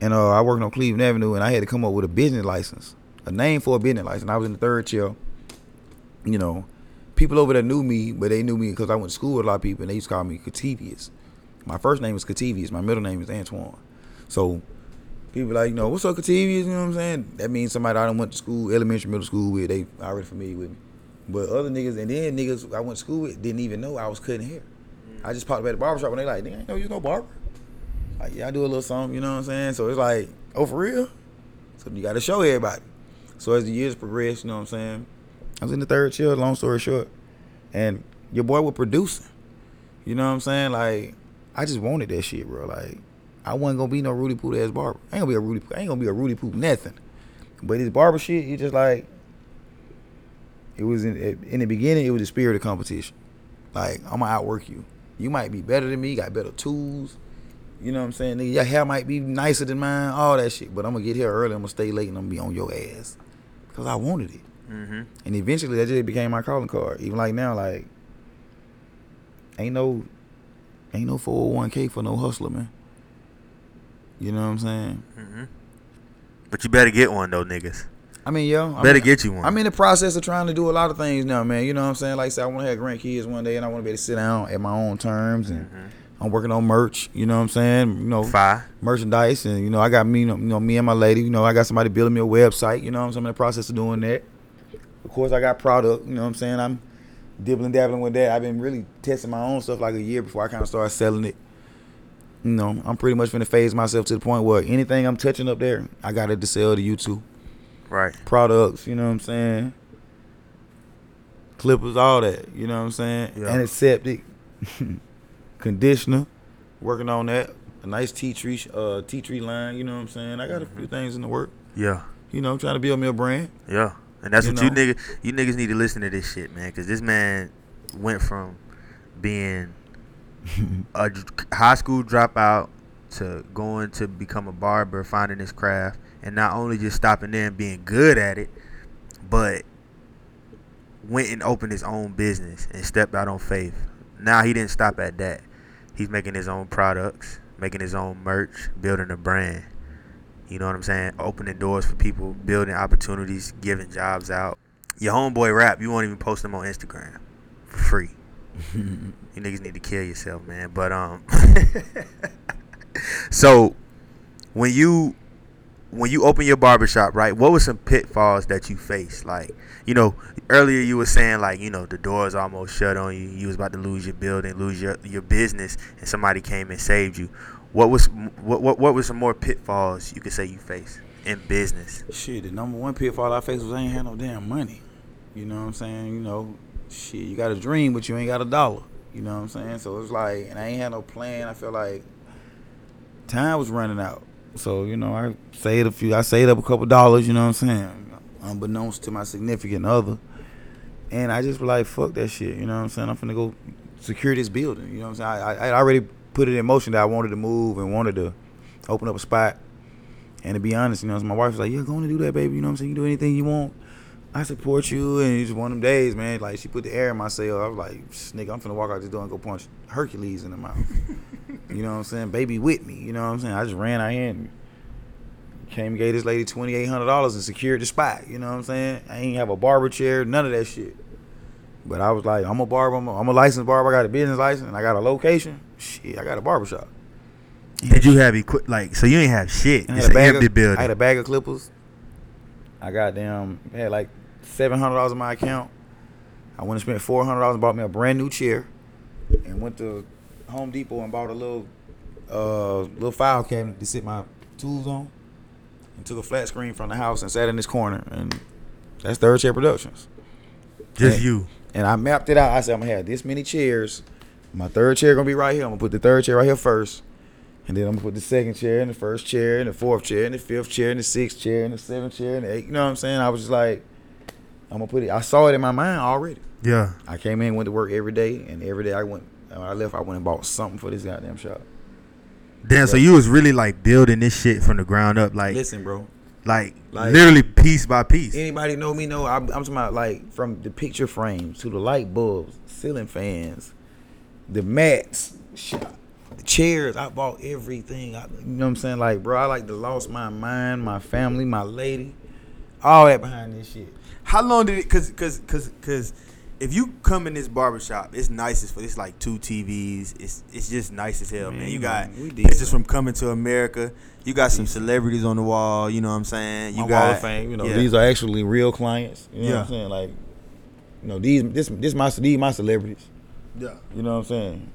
And uh, I worked on Cleveland Avenue and I had to come up with a business license. A name for a business license. I was in the third chair. You know, people over there knew me, but they knew me because I went to school with a lot of people and they used to call me Cativius. My first name is Cativius. My middle name is Antoine. So people like, you know, what's up, Cativius? You know what I'm saying? That means somebody I done went to school, elementary, middle school with. They already familiar with me. But other niggas, and then niggas I went to school with didn't even know I was cutting hair. I just popped up at the barbershop and they like, nigga, I know you no barber. Like, yeah, I do a little something, you know what I'm saying? So it's like, oh, for real? So you got to show everybody. So as the years progressed, you know what I'm saying? I was in the third chair, long story short. And your boy was producing. You know what I'm saying? Like, I just wanted that shit, bro. Like, I wasn't gonna be no Rudy Poop ass barber. I ain't gonna be a Rudy I ain't gonna be a Rudy Poop nothing. But his barber shit, it just like it was in in the beginning, it was the spirit of competition. Like, I'm gonna outwork you. You might be better than me, got better tools. You know what I'm saying? Nigga, your hair might be nicer than mine, all that shit. But I'm gonna get here early, I'm gonna stay late, and I'm gonna be on your ass. Because I wanted it. Mm-hmm. And eventually that just became my calling card. Even like now, like ain't no ain't no 401k for no hustler, man. You know what I'm saying? Mm-hmm. But you better get one though, niggas. I mean, yo, I Better mean, get you one. I'm in the process of trying to do a lot of things now, man. You know what I'm saying? Like I said, I want to have grandkids one day, and I want to be able to sit down at my own terms, and I'm working on merch. You know what I'm saying? You know, Five. merchandise, and you know, I got me, you know, you know, me and my lady. You know, I got somebody building me a website. You know, what I'm saying? I'm in the process of doing that. Of course, I got product. You know, what I'm saying? I'm dibbling dabbling with that. I've been really testing my own stuff like a year before I kind of started selling it. You know, I'm pretty much gonna phase myself to the point where anything I'm touching up there, I got it to sell to you too. Right. Products, you know what I'm saying? Clippers, all that. You know what I'm saying? Yeah. Antiseptic, conditioner, working on that. A nice tea tree, uh, tea tree line. You know what I'm saying? I got a few things in the work. Yeah. You know, I'm trying to build me a brand. Yeah. And that's You what you know? niggas you niggas need to listen to this shit, man, cuz this man went from being a high school dropout to going to become a barber, finding his craft, and not only just stopping there and being good at it, but went and opened his own business and stepped out on faith. Now he didn't stop at that. He's making his own products, making his own merch, building a brand. You know what I'm saying? Opening doors for people, building opportunities, giving jobs out. Your homeboy rap, you won't even post them on Instagram for free. you niggas need to kill yourself, man. But um So when you when you open your barbershop, right, what were some pitfalls that you faced? Like, you know, earlier you were saying like, you know, the doors almost shut on you. You was about to lose your building, lose your, your business, and somebody came and saved you. What was what what what were some more pitfalls you could say you faced in business? Shit, the number one pitfall I faced was I ain't had no damn money. You know what I'm saying? You know, shit, you got a dream, but you ain't got a dollar. You know what I'm saying? So it was like, and I ain't had no plan. I felt like time was running out. So you know, I saved a few. I saved up a couple dollars. You know what I'm saying? Unbeknownst to my significant other, and I just was like, fuck that shit. You know what I'm saying? I'm finna go secure this building. You know what I'm saying? I, I, already put it in motion that I wanted to move and wanted to open up a spot. And to be honest, you know, my wife was like, "You're going to do that, baby. You know what I'm saying? You do anything you want. I support you." And it's one of them days, man. Like she put the air in my. I was like, "Nigga, I'm finna walk out this door and go punch Hercules in the mouth." you know what I'm saying? Baby with me. You know what I'm saying? I just ran out here and came and gave this lady twenty eight hundred dollars and secured the spot. You know what I'm saying? I ain't have a barber chair, none of that shit. But I was like, I'm a barber. I'm a, I'm a licensed barber. I got a business license. And I got a location. Shit, I got a barber shop. Did you have equi- like so you ain't have shit? It's had, an empty of, building. I had a bag of clippers. I got damn had like seven hundred dollars in my account. I went and spent four hundred dollars and bought me a brand new chair, and went to Home Depot and bought a little uh little file cabinet to sit my tools on, and took a flat screen from the house and sat in this corner, and that's Third Chair Productions. Just Hey. you. And I mapped it out. I said I'm gonna have this many chairs. My third chair gonna be right here. I'm gonna put the third chair right here first. And then I'm gonna put the second chair and the first chair and the fourth chair and the fifth chair and the sixth chair and the seventh chair and the eighth. You know what I'm saying? I was just like, I'm gonna put it. I saw it in my mind already. Yeah. I came in, went to work every day, and every day I went. When I left, I went and bought something for this goddamn shop. Damn. So you was really like building this shit from the ground up, like Listen, bro. like, Like- literally piece by piece. Anybody know me? Know I'm, I'm talking about like from the picture frames to the light bulbs, ceiling fans, the mats, shit, chairs. I bought everything. I, you know what I'm saying? Like, bro, I like to lost my mind, my family, my lady, all that behind this shit. How long did it? Cause, cause, cause, cause, if you come in this barbershop, it's nice as it's like two TVs. It's it's just nice as hell, man. Man, You got did pictures from Coming to America. You got some celebrities on the wall. You know what I'm saying? You my got wall of fame. You know, yeah. these are actually real clients. You know what Yeah. I'm saying? Like, you know, these this this my these my celebrities. yeah. You know what I'm saying?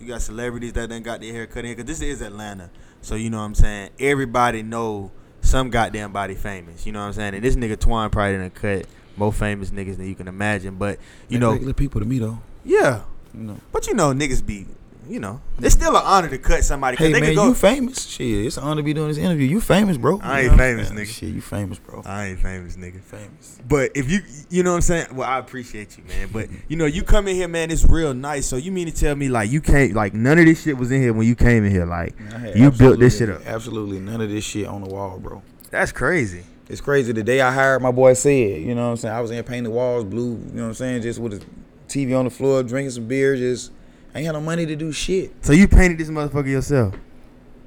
You got celebrities that done got their hair cut in because this is Atlanta. So you know what I'm saying. Everybody know some goddamn body famous. You know what I'm saying. And this nigga Twine probably done cut more famous niggas than you can imagine. But you know, regular people to me though. yeah. You know. But you know, niggas be, you know, it's still an honor to cut somebody. Hey they man, can go. you famous? Shit, it's an honor to be doing this interview. You famous, bro? I ain't famous, nigga. Shit, you famous, bro. I ain't famous, nigga. famous. But if you, you know what I'm saying. Well, I appreciate you, man. But you know, you come in here, man. It's real nice. So you mean to tell me like you can't, like none of this shit was in here when you came in here, like you built this shit up. Absolutely none of this shit on the wall, bro. That's crazy. It's crazy. The day I hired my boy said, you know what I'm saying? I was in painting the walls blue, you know what I'm saying? Just with a TV on the floor, drinking some beer, just I ain't had no money to do shit. So you painted this motherfucker yourself.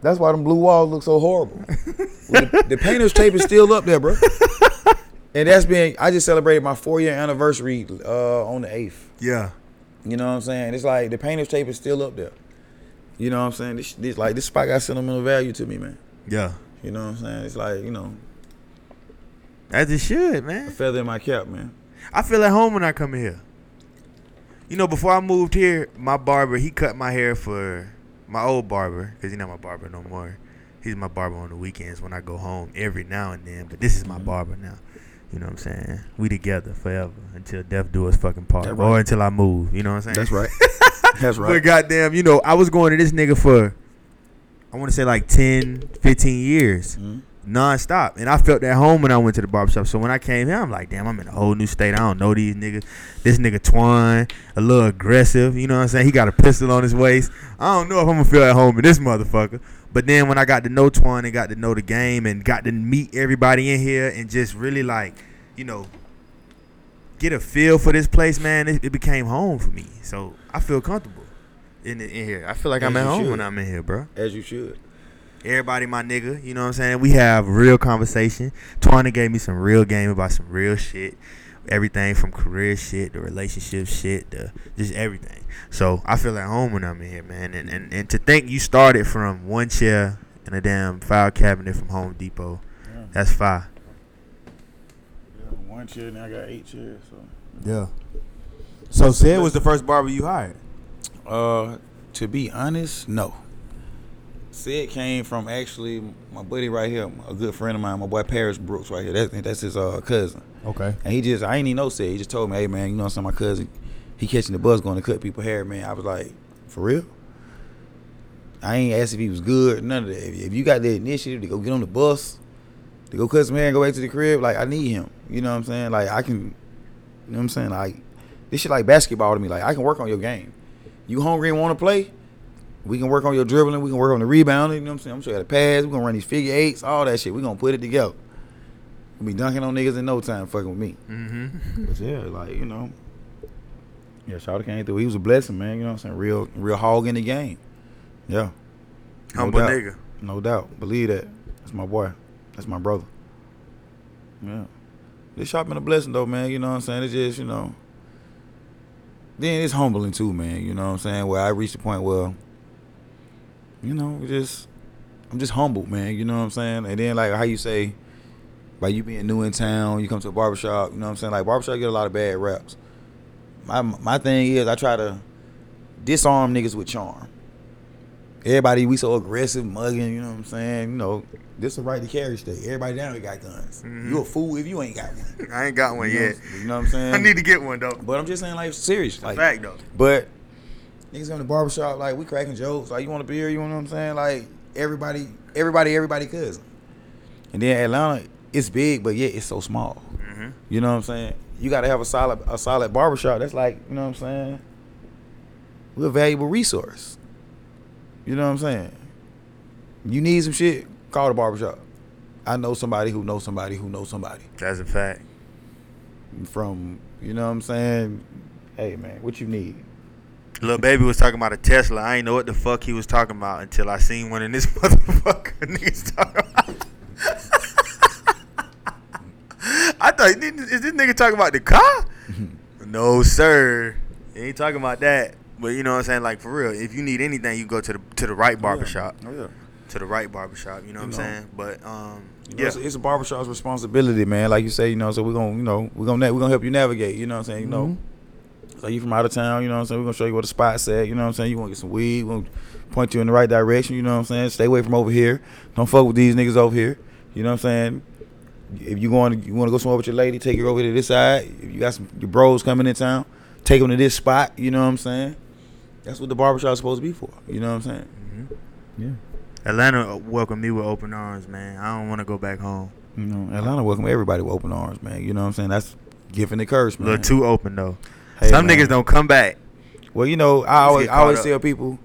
That's why them blue walls look so horrible. Well, the, the painter's tape is still up there, bro. And that's been I just celebrated my four year anniversary uh, on the eighth. Yeah. You know what I'm saying? It's like the painter's tape is still up there. You know what I'm saying? This, this like this spot got sentimental value to me, man. Yeah. You know what I'm saying? It's like, you know, As it should, a man. feather in my cap, man. I feel at home when I come in here. You know, before I moved here, my barber he cut my hair for my old barber because he's not my barber no more. He's my barber on the weekends when I go home every now and then. But this is my Mhm. barber now. You know what I'm saying? We together forever until death do us fucking part, That or until I move. You know what I'm saying? That's right. That's right. But right. goddamn, you know, I was going to this nigga for I want to say like 10, 15 years Mhm. Nonstop. And I felt at home when I went to the barbershop. So when I came here, I'm like, damn, I'm in a whole new state. I don't know these niggas. This nigga Twine, a little aggressive. You know what I'm saying? He got a pistol on his waist. I don't know if I'm gonna feel at home in this motherfucker. But then when I got to know Twine and got to know the game and got to meet everybody in here and just really like, you know, get a feel for this place, man, it, it became home for me. So I feel comfortable in, the, in here. I feel like I'm at home should. when I'm in here, bro. As you should. Everybody, my nigga, you know what I'm saying? We have real conversation. Twana gave me some real game about some real shit. Everything from career shit, the relationship shit, the just everything. So I feel at home when I'm in here, man. And and, and to think you started from one chair and a damn file cabinet from Home Depot, Yeah. that's fire. Yeah, one chair, now I got eight chairs. So, Yeah. So Sid was the first barber you hired. uh, to be honest, no. Sid came from actually my buddy right here, a good friend of mine, my boy Paris Brooks right here. That's that's his uh cousin. Okay. And he just, I ain't even know Sid. He just told me, hey man, you know, what I'm saying my cousin, he catching the bus going to cut people hair, man. I was like, for real? I ain't asked if he was good, none of that. If, if you got the initiative to go get on the bus, to go cut some hair and go back to the crib, like I need him. You know what I'm saying? Like I can, you know what I'm saying? Like this shit like basketball to me. Like I can work on your game. You hungry and want to play? We can work on your dribbling. We can work on the rebounding. You know what I'm saying? I'm sure you got the pass. We're gonna run these figure eights, all that shit. We're gonna put it together. We'll be dunking on niggas in no time fucking with me. Mm-hmm. But yeah, like, you know. Yeah, Shawty came through. He was a blessing, man. You know what I'm saying? Real real hog in the game. Yeah. No Humble doubt. nigga. No doubt. Believe that. That's my boy. That's my brother. Yeah. This shop been a blessing though, man. You know what I'm saying? It's just, you know. Then it's humbling too, man. You know what I'm saying? Where I reached the point where, you know, just I'm just humbled, man. You know what I'm saying? And then like how you say, by you being new in town, you come to a barbershop, you know what I'm saying? Like barbershop get a lot of bad reps. My my thing is I try to disarm niggas with charm. Everybody we so aggressive, mugging, you know what I'm saying? You know, this is a right to carry state. Everybody down here got guns. Mhm. You a fool if you ain't got one. I ain't got one you know, yet. You know what I'm saying? I need to get one though. But I'm just saying, like, serious. Like, Fact though. but niggas in the barbershop, like, we cracking jokes. Like, you want a beer? You know what I'm saying? Like, everybody, everybody, everybody cousin. And then Atlanta, it's big, but yeah, it's so small. Mm-hmm. You know what I'm saying? You got to have a solid, a solid barbershop. That's like, you know what I'm saying? We're a valuable resource. You know what I'm saying? You need some shit, call the barbershop. I know somebody who knows somebody who knows somebody. That's a fact. From, you know what I'm saying? Hey, man, what you need? Little baby was talking about a Tesla. I ain't know what the fuck he was talking about until I seen one in this motherfucker niggas talking about. I thought is this nigga talking about the car? no, sir. He ain't talking about that. But you know what I'm saying? Like for real, if you need anything, you go to the to the right barbershop. Oh, yeah. To the right barbershop. You know what I'm know. saying? But um, You know, yeah. it's, it's a barbershop's responsibility, man. Like you say, you know, so we're gonna, you know, we're gonna we're gonna help you navigate. You know what I'm saying? You know, so you from out of town, you know what I'm saying? We're gonna show you where the spot's at. You know what I'm saying? You want to get some weed? We're gonna point you in the right direction. You know what I'm saying? Stay away from over here. Don't fuck with these niggas over here. You know what I'm saying? If you going, to, you want to go somewhere with your lady, take her over to this side. If you got some your bros coming in town, take them to this spot. You know what I'm saying? That's what the barbershop's supposed to be for. You know what I'm saying? Mm-hmm. Yeah. Atlanta welcomed me with open arms, man. I don't want to go back home. You know, Atlanta welcomed everybody with open arms, man. You know what I'm saying? That's giving the curse, A man. little too open though. Hey, Some man. nings don't come back. Well, you know, I always, I always up. tell people,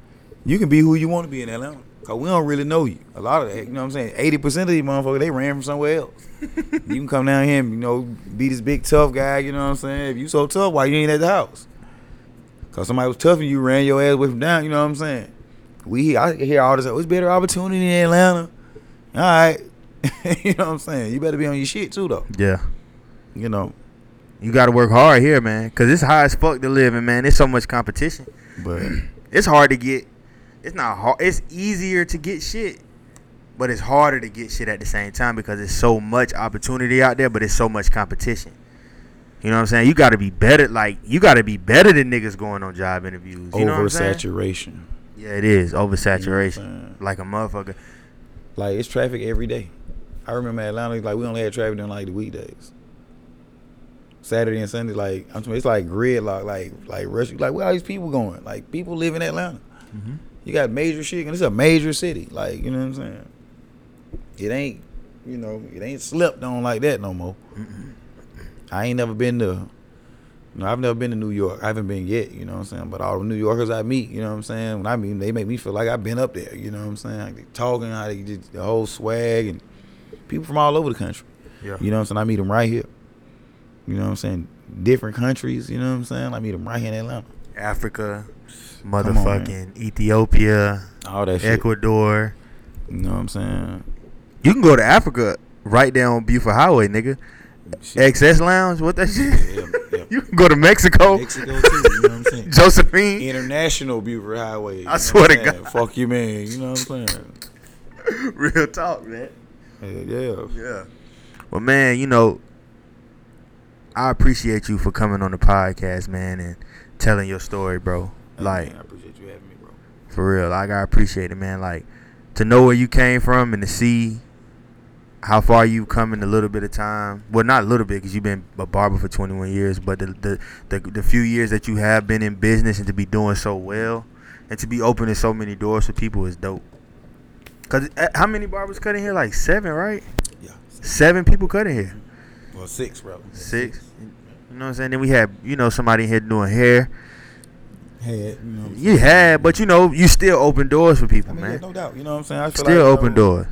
you can be who you want to be in Atlanta. Cause we don't really know you. A lot of that, you know what I'm saying? Eighty percent of these motherfuckers, they ran from somewhere else. you can come down here and, you know, be this big tough guy, you know what I'm saying? If you so tough, why you ain't at the house? Cause somebody was tough and you ran your ass with from down, you know what I'm saying? We I hear all this, oh, it's better opportunity in Atlanta. All right. you know what I'm saying? You better be on your shit too though. Yeah. You know. You got to work hard here, man, because it's high as fuck to live in, man. There's so much competition. But It's hard to get. It's not hard. It's easier to get shit, but it's harder to get shit at the same time because there's so much opportunity out there, but it's so much competition. You know what I'm saying? You got to be better. Like you got to be better than niggas going on job interviews. You know what I'm oversaturation. Yeah, it is You know oversaturation, saying? like a motherfucker. Like it's traffic every day. I remember Atlanta, like we only had traffic during like the weekdays. Saturday and Sunday, like I'm talking, it's like gridlock, like like rush. Like where are these people going? Like people live in Atlanta. Mm-hmm. You got major shit, and it's a major city. Like you know what I'm saying? It ain't, you know, it ain't slept on like that no more. I ain't never been to. You know, I've never been to New York. I haven't been yet. You know what I'm saying? But all the New Yorkers I meet, you know what I'm saying? When I meet, 'em, they make me feel like I've been up there. You know what I'm saying? Like they talking, how they just the whole swag and people from all over the country. Yeah. You know what I'm saying? I meet them right here. You know what I'm saying? Different countries. You know what I'm saying? I meet them right here in Atlanta. Africa, on, motherfucking Ethiopia, All that shit. Ecuador. You know what I'm saying? You can go to Africa right on Buford Highway, nigga. Shit. XS Lounge, what that shit? Yeah, yeah. You can go to Mexico, Mexico too. You know what I'm saying? Josephine. International Buford Highway. I swear to God. Fuck you, man. You know what I'm saying? Real talk, man. Yeah, yeah. Yeah. Well, man, you know, I appreciate you for coming on the podcast, man, and telling your story, bro. Like, I appreciate you having me, bro. for real, like I appreciate it, man. Like, to know where you came from and to see how far you've come in a little bit of time. Well, not a little bit because you've been a barber for 21 years, but the, the the the few years that you have been in business and to be doing so well and to be opening so many doors for people is dope. Cause uh, how many barbers cut in here? Like seven, right? Yeah. Seven people cut in here. Well, six, bro. Six. You know what I'm saying? Then we had you know somebody in here doing hair. Had, you know. You had, but you know you still open doors for people, I mean, man. yeah, no doubt. You know what I'm saying? I feel Still like, open you know, doors.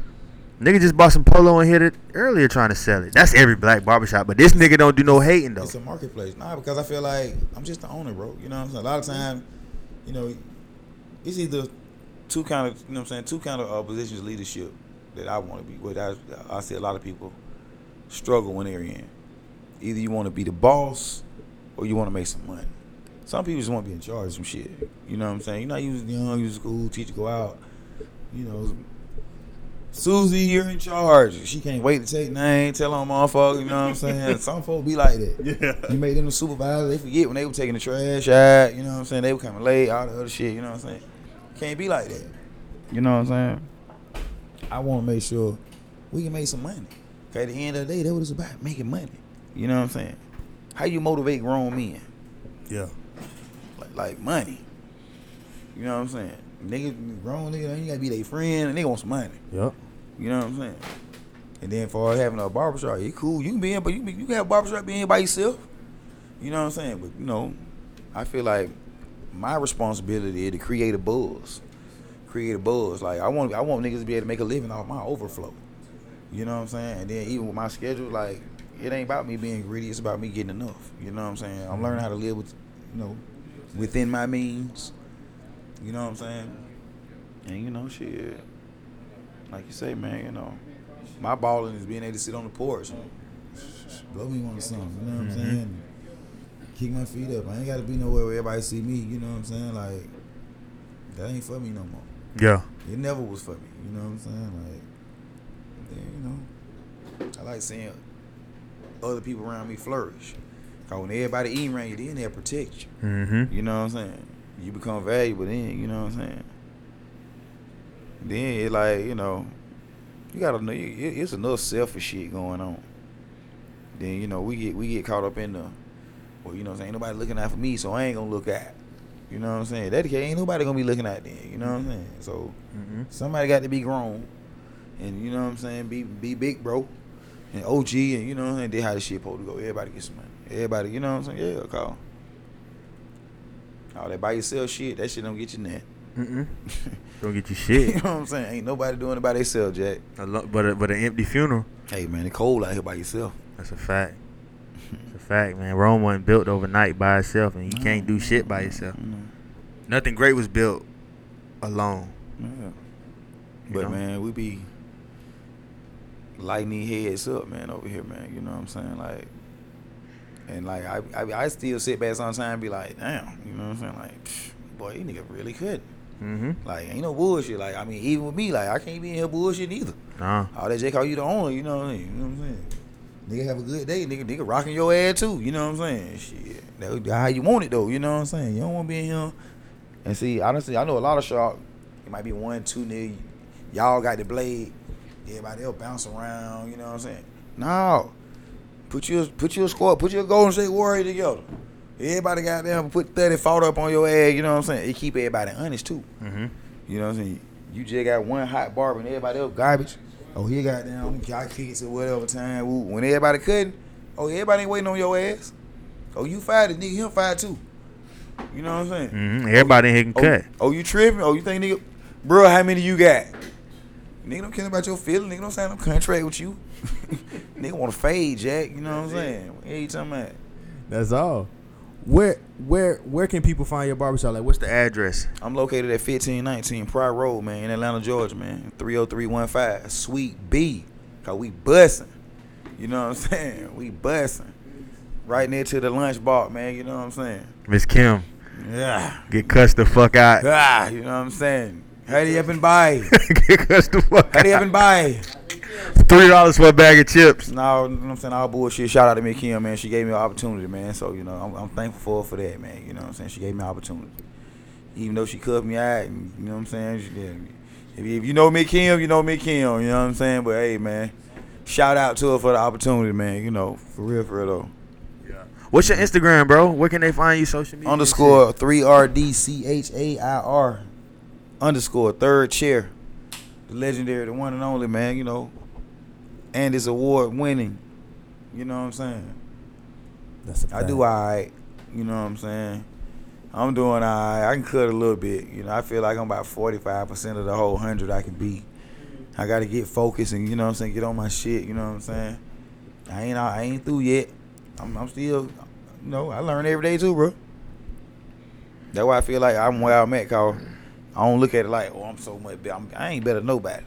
Nigga just bought some polo and hit it earlier trying to sell it. That's every black barbershop, but this nigga don't do no hating though. It's a marketplace. Nah, because I feel like I'm just the owner, bro. You know what I'm saying? A lot of time, you know, it's either two kind of, you know what I'm saying, two kind of uh, positions leadership that I want to be. What I, I see a lot of people struggle when they're in. Either you want to be the boss or you want to make some money. Some people just want to be in charge of some shit. You know what I'm saying? You're not using young, you school, teacher go out. You know, Susie, you're in charge. She can't wait to take name, tell on motherfucker, you know what I'm saying? Some folks be like that. Yeah. You made them the supervisor, they forget when they were taking the trash out, you know what I'm saying? They were coming late, all the other shit, you know what I'm saying? Can't be like that. You know what I'm saying? I want to make sure we can make some money. At the end of the day, that what it's about, making money. You know what I'm saying? How you motivate grown men? Yeah. Like, like money. You know what I'm saying? Niggas, grown niggas, you gotta be their friend, and they want some money. Yep. You know what I'm saying? And then for having a barbershop, it cool. You can be in, but you, can- you can have a barbershop being by yourself. You know what I'm saying? But you know, I feel like my responsibility is to create a buzz. Create a buzz. Like I want I want niggas to be able to make a living off my overflow. You know what I'm saying? And then even with my schedule, like it ain't about me being greedy, it's about me getting enough. You know what I'm saying? I'm learning how to live with you know, within my means. You know what I'm saying? And you know, shit like you say, man, you know, my balling is being able to sit on the porch blow me one something. You know what I'm mm-hmm. saying? Kick my feet up. I ain't got to be nowhere where everybody see me. You know what I'm saying? Like that ain't for me no more. Yeah. It never was for me. You know what I'm saying? Like you know, I like seeing other people around me flourish. Cause when everybody eating around you, then they'll protect you. Mm-hmm. You know what I'm saying? You become valuable then, you know what I'm saying? Then it like, you know, you gotta know it- it's enough selfish shit going on. Then, you know, we get we get caught up in the well, you know what I'm saying, ain't nobody looking out for me, so I ain't gonna look at. You know what I'm saying? That ain't nobody gonna be looking at then, you know what I'm saying? So Mm-hmm. somebody got to be grown and you know what I'm saying, be be big bro. And OG and you know what I'm saying, they how this shit supposed to go. Everybody get some money. Everybody, you know what I'm saying? Yeah, call. All that by yourself shit, that shit don't get you nothing. Mm-mm. Don't get you shit. you know what I'm saying? Ain't nobody doing it by themselves, Jack. A lo- but a, but an empty funeral. Hey man, it's cold out here by yourself. That's a fact. It's a fact, man. Rome wasn't built overnight by itself, and you can't do shit by yourself. Nothing great was built alone. Yeah. You But know? man, we be lighting these heads up, man, over here, man. You know what I'm saying? Like, and like I, I, I still sit back sometimes and be like, damn, you know what I'm saying? Like, psh, boy, you nigga really could. Mm-hmm. Like, ain't no bullshit. Like, I mean, even with me, like, I can't be in here bullshit either. Nah. All that J call you the owner, you know what I mean? You know what I'm saying? Nigga have a good day, nigga. Nigga rocking your ass too, you know what I'm saying? Shit, that, how you want it though, you know what I'm saying? You don't want to be in here. And see, honestly, I know a lot of shark. It might be one, two nigga. Y'all got the blade. Everybody else bounce around, you know what I'm saying? No, put your put your squad, put your Golden State Warrior together. Everybody got them put thirty fought up on your ass, you know what I'm saying? It keep everybody honest too. Mm-hmm. You know what I'm saying? You just got one hot barber and everybody else garbage. Oh, he got down, got kicks or whatever time. Woo. When everybody couldn't, oh, everybody ain't waiting on your ass. Oh, you fired it, nigga, him fired too. You know what I'm saying? Mm-hmm. Everybody in here can Oh, cut. oh, you tripping? Oh, you think nigga, bro, how many you got? Nigga don't care about your feelings. Nigga don't sign no contract with you. nigga want to fade, Jack. You know what I'm saying? What you talking about? That's all. Where where where can people find your barbershop? Like, what's the address? I'm located at 1519 Pryor Road, man, in Atlanta, Georgia, man. 30315, Suite B. Cause we bussin'. You know what I'm saying? We bussin'. Right near to the lunch bar, man. You know what I'm saying? Miss Kim, Yeah. get cussed the fuck out. Ah, you know what I'm saying? Hurry up and buy. get cussed the fuck Hurry up and buy. Three dollars for a bag of chips. No, you know what I'm saying? All bullshit. Shout out to me, Kim, man. She gave me an opportunity, man. So, you know, I'm, I'm thankful for for that, man. You know what I'm saying? She gave me an opportunity. Even though she cut me out, and, you know what I'm saying? She did. If, if you know me, Kim, you know me, Kim, you know what I'm saying? But hey, man, shout out to her for the opportunity, man. You know, for real, for real though. What's your Instagram, bro? Where can they find you social media? Underscore three R D C H A I R underscore third chair. The legendary, the one and only man, you know. And his award winning. You know what I'm saying? That's a I do fact. alright. You know what I'm saying? I'm doing alright. I can cut a little bit. You know, I feel like I'm about 45% of the whole hundred I can be. I gotta get focused and you know what I'm saying, get on my shit, you know what I'm saying? I ain't I ain't through yet. I'm, I'm still you know, I learn every day too, bro. That's why I feel like I'm where I'm at, cause I don't look at it like, oh, I'm so much better. I'm, I ain't better than nobody.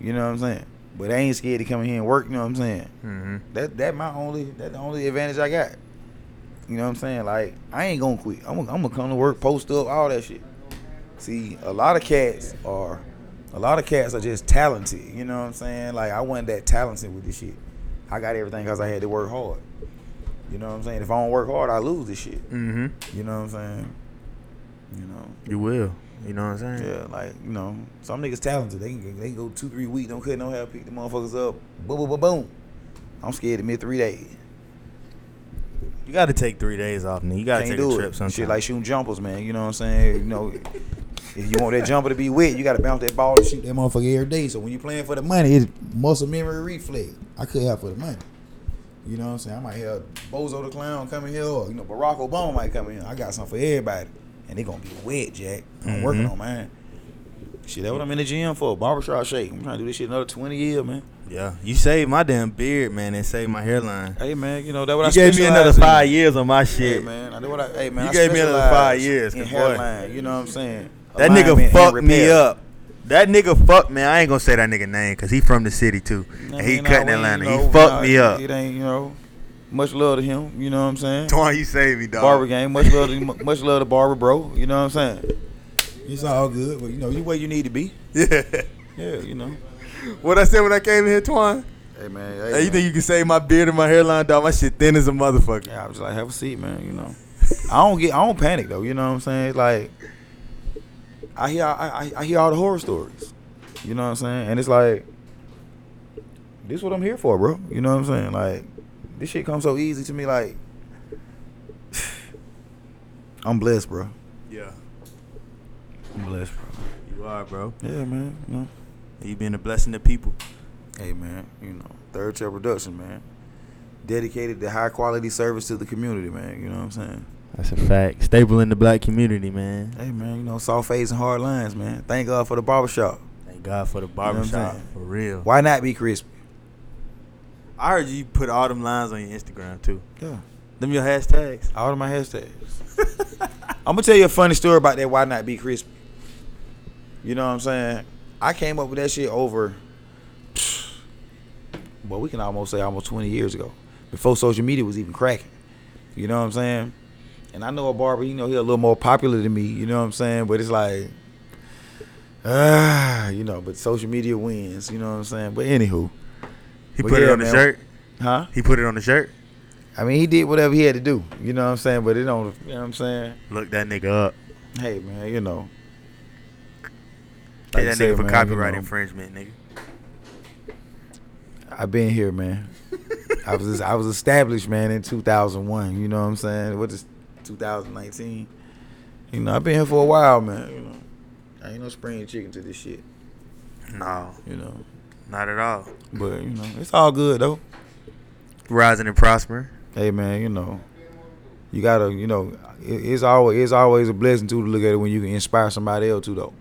You know what I'm saying? But I ain't scared to come in here and work. You know what I'm saying? Mhm. That that my only that the only advantage I got. You know what I'm saying? Like I ain't gonna quit. I'm gonna, I'm gonna come to work, post up, all that shit. See, a lot of cats are, a lot of cats are just talented. You know what I'm saying? Like I wasn't that talented with this shit. I got everything because I had to work hard. You know what I'm saying? If I don't work hard, I lose this shit. Mhm. You know what I'm saying? You know. You will. You know what I'm saying? Yeah, like you know, some niggas talented. They can they can go two three weeks, don't cut no hair, pick the motherfuckers up, boom boom boom boom. I'm scared to miss three days. You got to take three days off, nigga. You got to take a trip it. sometime. Shit like shooting jumpers, man. You know what I'm saying? You know, if you want that jumper to be wet, you got to bounce that ball and shoot that motherfucker every day. So when you're playing for the money, it's muscle memory reflex. I could have for the money. You know what I'm saying? I might have Bozo the Clown coming here, or you know Barack Obama might come in. I got something for everybody, and they gonna be wet, Jack. I'm working Mhm. on mine. Shit, that's what I'm in the gym for. Barbershop shake. I'm trying to do this shit another 20 years, man. yeah, you saved my damn beard, man, and saved my hairline. Hey, man, you know that what You I gave me another specialize in. five years on my Hey shit. man, I do what I. Hey man, You I gave me another five years, in 'cause boy, hairline. You know what I'm saying? That nigga Alignment and fucked me up. That nigga fucked me. I ain't gonna say that nigga name because he from the city too, and he cut in Atlanta. you he fucked nah, me up. It ain't you know much love to him. You know what I'm saying? Twan, you saved me, dog. Barber game, much love to much love to Barber, bro. You know what I'm saying? It's all good, but you know, You you where you need to be. Yeah. Yeah, you know. What I said when I came in here, Twan? Hey man, Hey, you man. think you can save my beard and my hairline, dog? My shit thin as a motherfucker. Yeah, I was like, have a seat, man. You know, I don't get, I don't panic though. You know what I'm saying? It's like, I hear, I, I, I hear all the horror stories. You know what I'm saying? And it's like, this is what I'm here for, bro. You know what I'm saying? Like, this shit comes so easy to me. Like, I'm blessed, bro. Yeah, I'm blessed, bro. you are, bro. Yeah, man. You know. You been a blessing to people. Hey, man. You know, Third Chair Production, man. Dedicated to high quality service to the community, man. You know what I'm saying? That's a fact. Stable in the black community, man. Hey man, you know, soft face and hard lines, man. Thank God for the barbershop. Thank God for the what I'm barbershop. for real. Why not be crispy? I heard you put all them lines on your Instagram too. Yeah. Them your hashtags. All of my hashtags. I'm gonna tell you a funny story about that why not be crispy. You know what I'm saying? I came up with that shit over well, we can almost say almost 20 years ago. Before social media was even cracking. You know what I'm saying? And I know a barber, you know, he a little more popular than me, you know what I'm saying? But it's like ah, you know, but social media wins, you know what I'm saying? But anywho, He put it yeah, on the shirt. huh? He put it on the shirt. I mean, he did whatever he had to do. You know what I'm saying? But it don't. You know what I'm saying? Look that nigga up. Hey, man, you know. Like I that said, nigga for man, copyright you know, infringement, nigga. I've been here, man. I was I was established, man, in 2001. You know what I'm saying? What is 2019? You know, I've been here for a while, man. You know, I ain't no spring chicken to this shit. No, You know, not at all. but you know, it's all good though. Rising and prospering. Hey, man, you know, you gotta, you know, it, it's always it's always a blessing too to look at it when you can inspire somebody else too, though.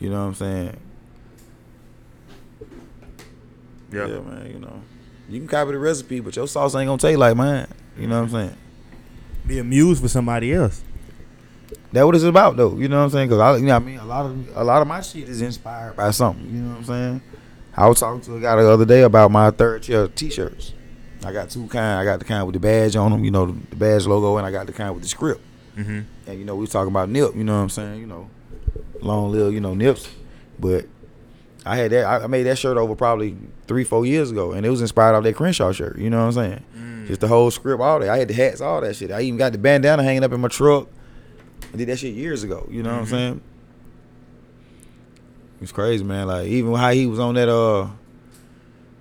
You know what I'm saying? Yeah. Yeah, man. You know, you can copy the recipe, but your sauce ain't gonna taste like mine. You know what I'm saying? Be amused for somebody else. That what it's about, though. You know what I'm saying? Because I, you know, what I mean, a lot of a lot of my shit is inspired by something. You know what I'm saying? I was talking to a guy the other day about my third chair T-shirts. I got two kind. I got the kind with the badge on them, you know, the badge logo, and I got the kind with the script. Mm-hmm. And you know, we was talking about Nip. You know what I'm saying? You know, long live you know Nips. But I had that. I made that shirt over probably three, four years ago, and it was inspired off that Crenshaw shirt. You know what I'm saying? Mm. Just the whole script, all that. I had the hats, all that shit. I even got the bandana hanging up in my truck. I did that shit years ago. You know what I'm Mhm. saying? It's crazy, man. Like even how he was on that uh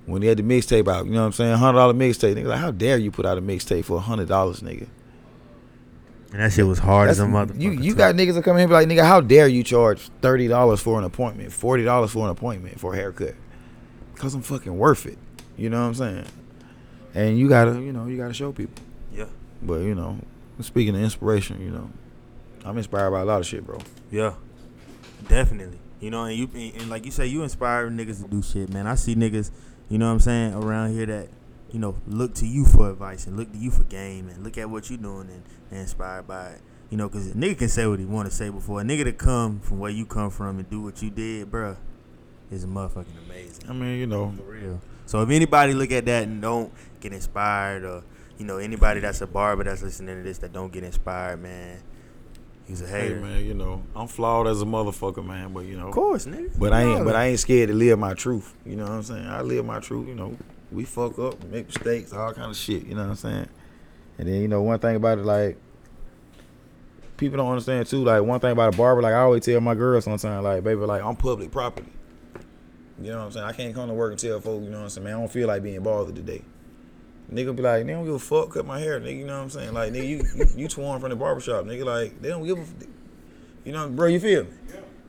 when he had the mixtape out. You know what I'm saying? Hundred dollar mixtape. Nigga, like, how dare you put out a mixtape for hundred dollars, nigga? And that shit was hard as a That's- motherfucker. You you got niggas that come in and be like, nigga, how dare you charge thirty dollars for an appointment, forty dollars for an appointment for a haircut? Cause I'm fucking worth it. You know what I'm saying? And you gotta, you know, you gotta show people. Yeah. But you know, speaking of inspiration, you know, I'm inspired by a lot of shit, bro. Yeah, definitely. You know, and you and, like you say, you inspire niggas to do shit, man. I see niggas, you know what I'm saying, around here that, you know, look to you for advice and look to you for game and look at what you're doing and, and inspired by it. You know, cause a nigga can say what he want to say before a nigga to come from where you come from and do what you did, bruh, is motherfucking amazing. I mean, you know, For real. So if anybody look at that and don't get inspired, or you know anybody that's a barber that's listening to this that don't get inspired, man, he's a hey man, you know, I'm flawed as a motherfucker, man. But you know, Of course, nigga. But I ain't, but I ain't scared to live my truth. You know what I'm saying? I live my truth. You know, we fuck up, make mistakes, all kind of shit. You know what I'm saying? And then you know one thing about it, like people don't understand too. Like one thing about a barber, like I always tell my girl sometimes, like baby, like I'm public property. You know what I'm saying? I can't come to work and tell folks, you know what I'm saying? Man, I don't feel like being bothered today. Nigga be like, they don't give a fuck, cut my hair, nigga. You know what I'm saying? Like, nigga, you you, you torn from the barbershop, nigga. Like, they don't give a, you know, bro. You feel me?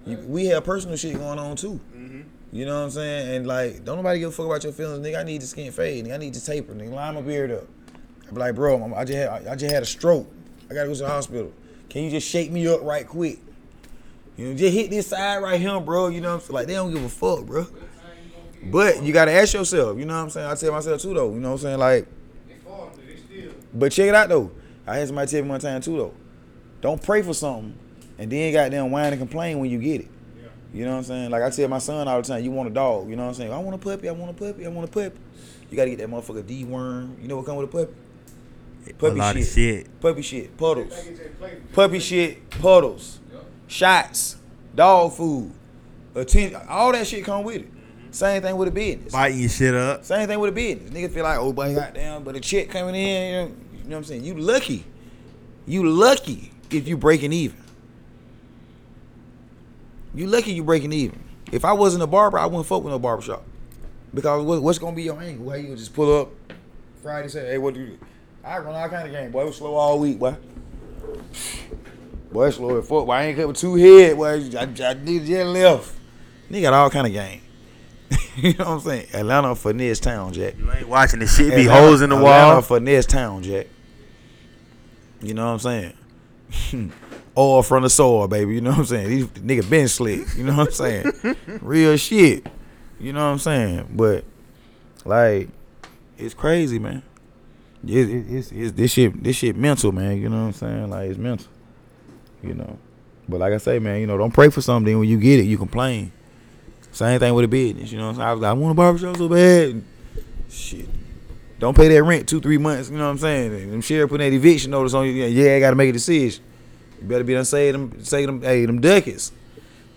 You, we have personal shit going on too. Mm-hmm. You know what I'm saying? And like, don't nobody give a fuck about your feelings, nigga. I need the skin fade, nigga. I need to taper, nigga. Line my beard up. I be like, bro, I just had, I just had a stroke. I gotta go to the hospital. Can you just shake me up right quick? You know, just hit this side right here, bro. You know what I'm saying? Like, they don't give a fuck, bro. But you gotta ask yourself, you know what I'm saying? I tell myself too though, you know what I'm saying? Like, but check it out though. I had somebody tell me one time too though. Don't pray for something and then goddamn whine and complain when you get it. You know what I'm saying? Like I tell my son all the time, you want a dog. You know what I'm saying? I want a puppy. I want a puppy. I want a puppy. You gotta get that motherfucker deworm. You know what come with a puppy? Puppy a lot shit. of shit. Puppy shit. Puddles. Puppy shit. Puddles. Shots. Dog food. Attention. All that shit come with it. Same thing with a business. Biting your shit up. Same thing with a business. Niggas feel like, oh, boy, goddamn, but a check coming in, you know, you know what I'm saying? You lucky. You lucky if you breaking even. You lucky you breaking even. If I wasn't a barber, I wouldn't fuck with no barbershop. Because what's gonna be your angle? How you just pull up Friday, say, hey, what do you do? I run all kind of game, boy. It was slow all week, boy. Boy, it's slow as fuck. Boy, I ain't cut with two head, boy. I, I need to just left. Nigga got all kind of game. you know what I'm saying? Atlanta finesse town, Jack. You ain't watching the shit. Be Atlanta- holes in the wall. Atlanta wall. finesse town, Jack. You know what I'm saying? All from the soil, baby. You know what I'm saying? These nigga been slick. You know what I'm saying? Real shit. You know what I'm saying? But like, it's crazy, man. It, it, it's, it's this shit. This shit mental, man. You know what I'm saying? Like it's mental. You know. But like I say, man, you know, don't pray for something. When you get it, you complain. Same thing with a business. You know what I'm saying? I was like, I want a barbershop so bad. Shit. Don't pay that rent two, three months. You know what I'm saying? Them sheriff putting that eviction notice on you. Yeah, I got to make a decision. You better be done say them, say them, hey, them ducats.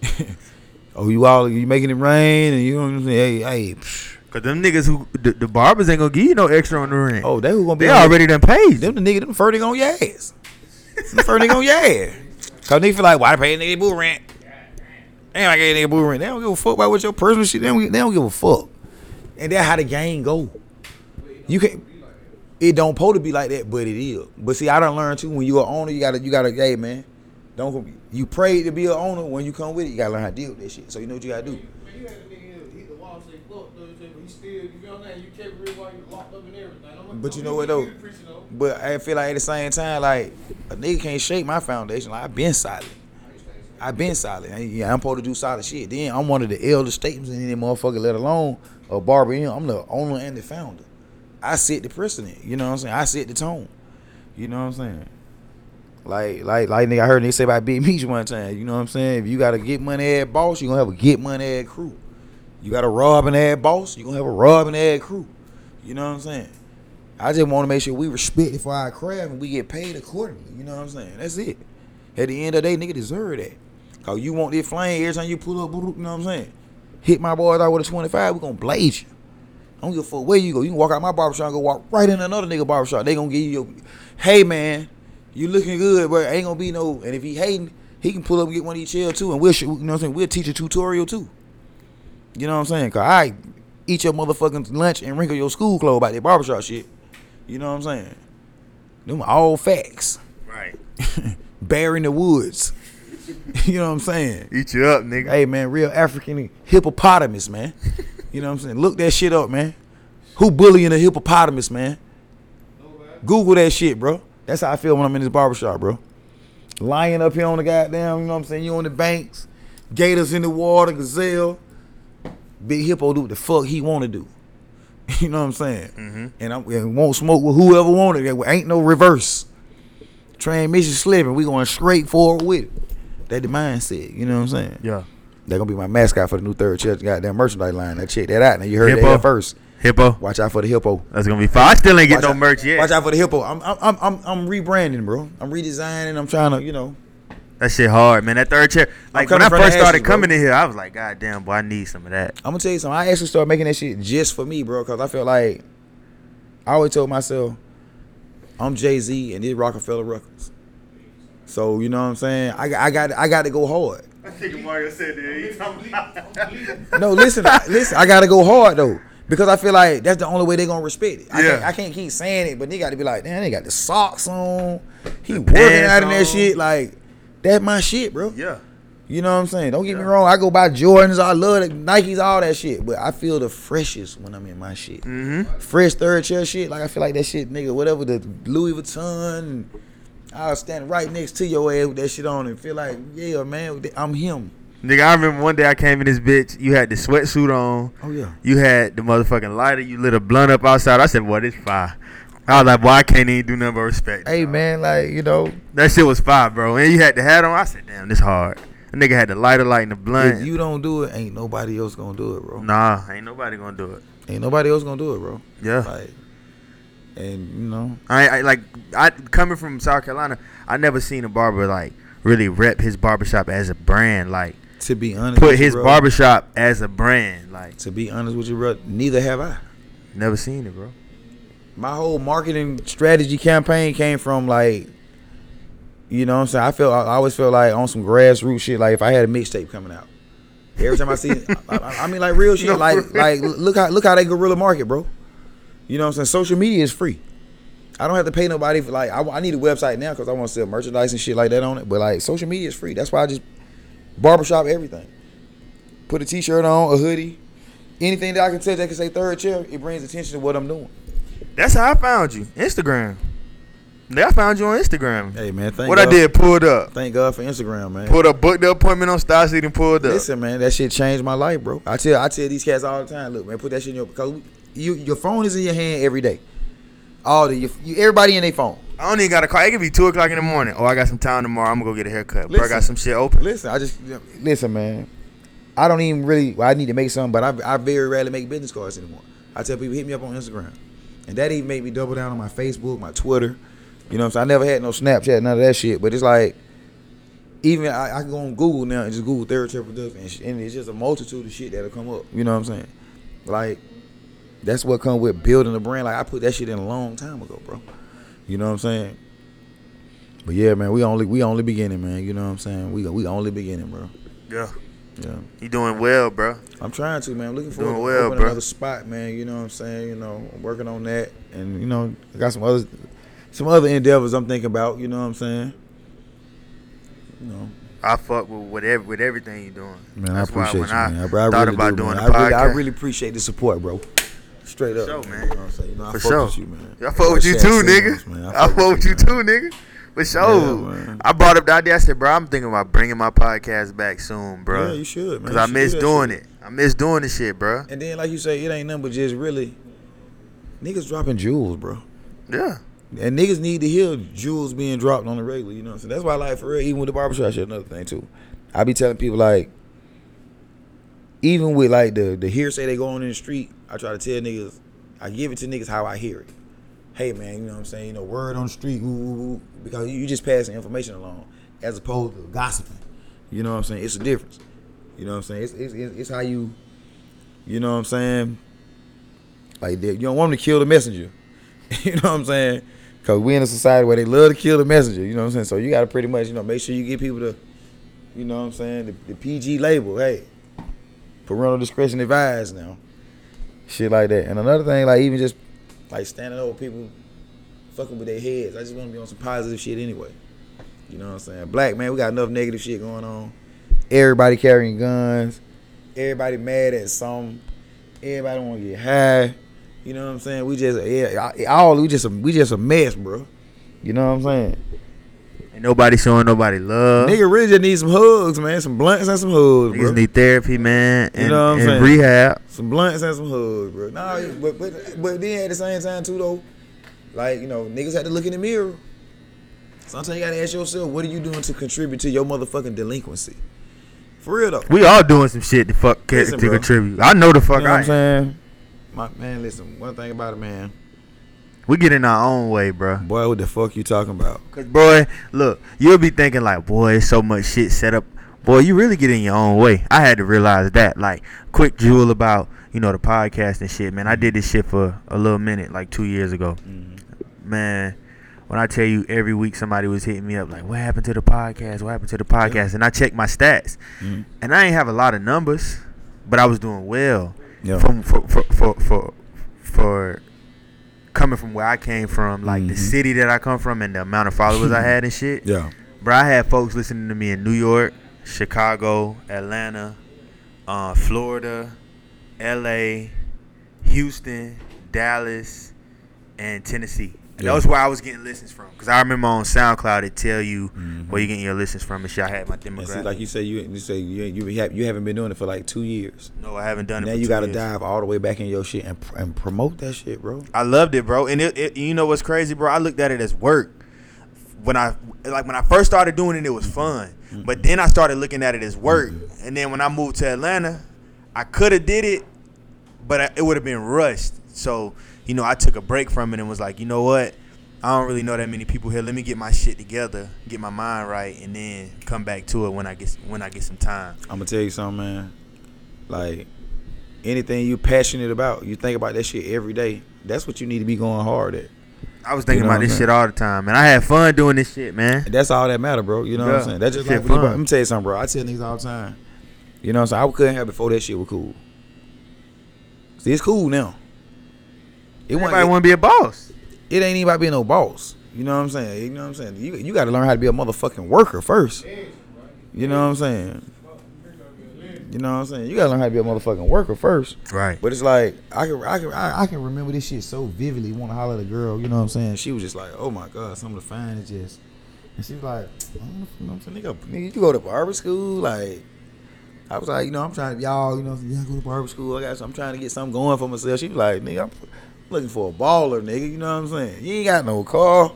oh, you all, you making it rain, and you know what I'm saying? Hey, hey. psh. Cause them niggas who the, the barbers ain't gonna give you no extra on the rent. Oh, they who gonna be they already done paid. Them the nigga, them furting on your ass. them furting on your ass. Cause they feel like, why I pay a nigga boo rent? Damn, I gave a nigga boo rent. They don't give a fuck about what your personal shit. They don't, they don't give a fuck. And that's how the game go. You can't. It don't supposed to be like that, but it is. But see, I done learned too. When you an owner, you gotta, you gotta, hey man, don't. You pray to be an owner. When you come with it, you gotta learn how to deal with that shit. So you know what you gotta do. Man, you had a nigga hit the wall say, fuck, though, but you know what I'm saying? You kept real while you locked up and everything. I'm- But you oh, know what, though? give you the preaching, though. But I feel like at the same time, like a nigga can't shake my foundation. Like I've been solid. I been solid. Yeah, I'm supposed to do solid shit. Then I'm one of the elder statements in any motherfucker, let alone a barber. in. I'm the owner and the founder. I set the precedent. You know what I'm saying? I set the tone. You know what I'm saying? Like, like, like, nigga, I heard nigga say about Big Meech one time. You know what I'm saying? If you got a get money ad boss, you gonna have a get money ad crew. You got a robbing ad boss, you gonna have a robbing ad crew. You know what I'm saying? I just want to make sure we respect it for our craft and we get paid accordingly. You know what I'm saying? That's it. At the end of the day, nigga deserve that. Cause you want this flame every time you pull up, you know what I'm saying? Hit my boys out with a 25, we gonna blaze you. I don't give a fuck where you go. You can walk out my barbershop and go walk right in another nigga barbershop. They gonna give you your, hey man, you looking good, but ain't gonna be no. And if he hating, he can pull up and get one of these chairs too, and we'll, you know what I'm saying? We'll teach a tutorial too. You know what I'm saying? Cause I eat your motherfucking lunch and wrinkle your school clothes about that barbershop shit. You know what I'm saying? Them all facts. Right. Bear in the woods. you know what I'm saying? Eat you up, nigga. Hey man, real African hippopotamus, man. You know what I'm saying? Look that shit up, man. Who bullying a hippopotamus, man? Google that shit, bro. That's how I feel when I'm in this barbershop, bro. Lying up here on the goddamn, you know what I'm saying? You on the banks, gators in the water, gazelle. Big hippo do what the fuck he want to do. You know what I'm saying? Mm-hmm. And I and won't smoke with whoever wanted. There ain't no reverse. Transmission slipping. We going straight forward with it. That the mindset. You know what I'm saying? Yeah. They're gonna be my mascot for the new third church goddamn merchandise line. Now check that out. Now you heard Hippo? that first. Hippo. Watch out for the hippo. That's gonna be fine. I still ain't get Watch no out- merch yet. Watch out for the hippo. I'm I'm I'm I'm, rebranding, bro. I'm redesigning. I'm trying to, you know. That shit hard, man. That third chair. Like when I first started ashes, bro. coming in here, I was like, God damn, boy, I need some of that. I'm gonna tell you something. I actually started making that shit just for me, bro, because I felt like I always told myself I'm Jay Z and this Roc-A-Fella Records. So you know what I'm saying? I, got- I got I got to go hard. I think Mario said that. No, listen, I- listen. I gotta go hard though. Because I feel like that's the only way they're gonna respect it. I, Yeah. can't, I can't keep saying it, but they got to be like, damn, they got the socks on. He The working out in that shit. Like, that's my shit, bro. yeah. You know what I'm saying? Don't get me wrong. I go buy Jordans. I love the Nikes, all that shit. But I feel the freshest when I'm in my shit. Mm-hmm. Fresh third chair shit. Like I feel like that shit, nigga. Whatever the Louis Vuitton. I'll stand right next to your ass with that shit on and feel like, yeah, man, I'm him. Nigga, I remember one day I came in this bitch. You had the sweatsuit on. Oh yeah. You had the motherfucking lighter. You lit a blunt up outside. I said, boy, this fire. I was like, boy, I can't even do nothing but respect. Hey man, like you know, That shit was fire, bro. And you had the hat on. I said, damn, this hard. The nigga had the lighter light and the blunt. if you don't do it, ain't nobody else gonna do it, bro. nah, ain't nobody gonna do it. Ain't nobody else gonna do it, bro. Yeah. Like, and you know, I, I like I coming from South Carolina. I never seen a barber like really rep his barbershop as a brand. Like to be honest, put with you, his bro, barbershop as a brand. Like To be honest with you, bro, neither have I. never seen it, bro. my whole marketing strategy campaign came from like you know what I'm saying I feel I always feel like on some grassroots shit like if I had a mixtape coming out every time I see I, I- I mean like real shit No, like like look how look how they guerrilla market bro you know what I'm saying social media is free I don't have to pay nobody for like I, I need a website now because I want to sell merchandise and shit like that on it but like social media is free that's why I just barbershop everything put a t-shirt on a hoodie anything that I can touch that can say third chair it brings attention to what I'm doing That's how I found you. Instagram. I found you on Instagram. hey man thank what I did, pulled up. Thank God for Instagram, man. Pulled up, booked the appointment on StyleSeat and pulled up. Listen, man, that shit changed my life, bro. I tell I tell these cats all the time, look, man, put that shit in your because you your phone is in your hand every day. All the you, you, everybody in their phone. I don't even got a car. It could be two o'clock in the morning. Oh, I got some time tomorrow. I'm gonna go get a haircut. Bro, I got some shit open. Listen, I just listen, man. I don't even really. Well, I need to make some, but I, I very rarely make business cards anymore. I tell people hit me up on Instagram, and that even made me double down on my Facebook, my Twitter. You know what I'm saying? I never had no Snapchat, none of that shit. But it's like, even I, I can go on Google now and just Google third chair production, and, sh- and it's just a multitude of shit that'll come up. You know what I'm saying? Like, that's what come with building a brand. Like I put that shit in a long time ago, bro. You know what I'm saying? But yeah, man, we only we only beginning, man. You know what I'm saying? We we only beginning, bro. Yeah, Yeah. you doing well, bro. I'm trying to, man. I'm looking forward Doing to well, bro. another spot, man. You know what I'm saying? You know, I'm working on that, and you know, I got some other some other endeavors I'm thinking about. You know what I'm saying? You know, I fuck with whatever with everything you're doing. man, That's I why appreciate when you, I man. I, I thought really about do, doing man. I really, I really appreciate the support, bro. Straight up, For sure, man. You know what I'm saying? You know, I For fuck sure. with you, man. I fuck with you too, nigga. man. I fuck with you too, nigga. For sure. man. I brought up the idea. I said, bro, I'm thinking about bringing my podcast back soon, bro. Yeah, you should, man. Cause I miss do doing shit. it. I miss doing the shit, bro. And then, like you say, it ain't nothing but just really niggas dropping jewels, bro. Yeah. And niggas need to hear jewels being dropped on the regular, you know what I'm saying? That's why, like, for real, even with the barbershop shit, another thing, too. I be telling people, like, even with, like, the, the hearsay they go on in the street, I try to tell niggas, I give it to niggas how I hear it. Hey, man, you know what I'm saying? You know, word on the street, ooh, ooh, ooh, because you, just passing information along as opposed to gossiping. You know what I'm saying? It's a difference. You know what I'm saying? It's, it's, it's, how you, you know what I'm saying? Like, you don't want them to kill the messenger. you know what I'm saying? Because we in a society where they love to kill the messenger. You know what I'm saying? So you got to pretty much, you know, make sure you get people to, you know what I'm saying, the, the PG label. Hey, parental discretion advised now. shit like that. And another thing, like even just like standing over people, fucking with their heads. I just want to be on some positive shit anyway. You know what I'm saying? Black man, we got enough negative shit going on. Everybody carrying guns. Everybody mad at something. Everybody want to get high. You know what I'm saying? We just yeah, all we just a, we just a mess, bro. You know what I'm saying? Ain't nobody showing nobody love. Nigga really just need some hugs, man. Some blunts and some hugs, bro. Niggas need therapy, man, and, You know what I'm and saying? rehab. Some blunts and some hugs, bro. Nah, but but but then at the same time too though, like you know, niggas had to look in the mirror. Sometimes you gotta ask yourself, what are you doing to contribute to your motherfucking delinquency? For real though. We all doing some shit to fuck to bro. contribute. I know the fuck You know I I'm am. saying? My man, listen. One thing about it, man. We get in our own way, bro. Boy, what the fuck you talking about? Cause boy, look, you'll be thinking like, boy, it's so much shit set up. Boy, you really get in your own way. I had to realize that. Like, quick jewel about you know the podcast and shit, man. I did this shit for a little minute, like two years ago. Man, when I tell you every week somebody was hitting me up like, what happened to the podcast? What happened to the podcast? And I checked my stats, Mhm. and I ain't have a lot of numbers, but I was doing well. Yeah. From for for for for, for coming from where I came from, like the Mhm. city that I come from, and the amount of followers I had and shit. Yeah. Bro, I had folks listening to me in New York, Chicago, Atlanta, uh, Florida, L.A., Houston, Dallas, and Tennessee. And Yeah. That's where I was getting listens from. Cause I remember on SoundCloud it tell you Mhm. where you getting your listens from and shit. I had my demographic. like you say, you you say you you have, you haven't been doing it for like two years. no, I haven't done it. Now you got to dive all the way back in your shit and and promote that shit, bro. I loved it, bro. And it, it, you know what's crazy, bro? I looked at it as work. When I like when I first started doing it, it was mm-hmm. fun. Mm-hmm. But then I started looking at it as work. Mm-hmm. And then when I moved to Atlanta, I could have did it, but I, it would have been rushed. So you know, I took a break from it and was like, you know what? I don't really know that many people here. Let me get my shit together, get my mind right, and then come back to it when I get when I get some time. I'm gonna tell you something, man. Like anything you passionate about, you think about that shit every day. That's what you need to be going hard at. I was thinking You know about this I'm shit all the time, and I had fun doing this shit, man. That's all that matter, bro. You know what I'm saying? That's just like shit when you- fun. let me tell you something, bro. I tell niggas all the time. You know what I'm saying? I couldn't have before that shit was cool. See, it's cool now. It, Everybody want to be a boss. it ain't even about being no boss. You know what I'm saying? You know what I'm saying? You you got to learn how to be a motherfucking worker first. You know what I'm saying? You know what I'm saying? You got to learn how to be a motherfucking worker first. Right. But it's like I can I can I, I can remember this shit so vividly. Want to holler at a girl, you know what I'm saying? She was just like, "Oh my god, some of the finest just," and she was like, you know what I'm saying, nigga, nigga, you go to barber school?" Like, I was like, you know, I'm trying to y'all, you know, y'all go to barber school. I got, I'm trying to get something going for myself. She was like, "Nigga, I'm looking for a baller, nigga." You know what I'm saying? You ain't got no car.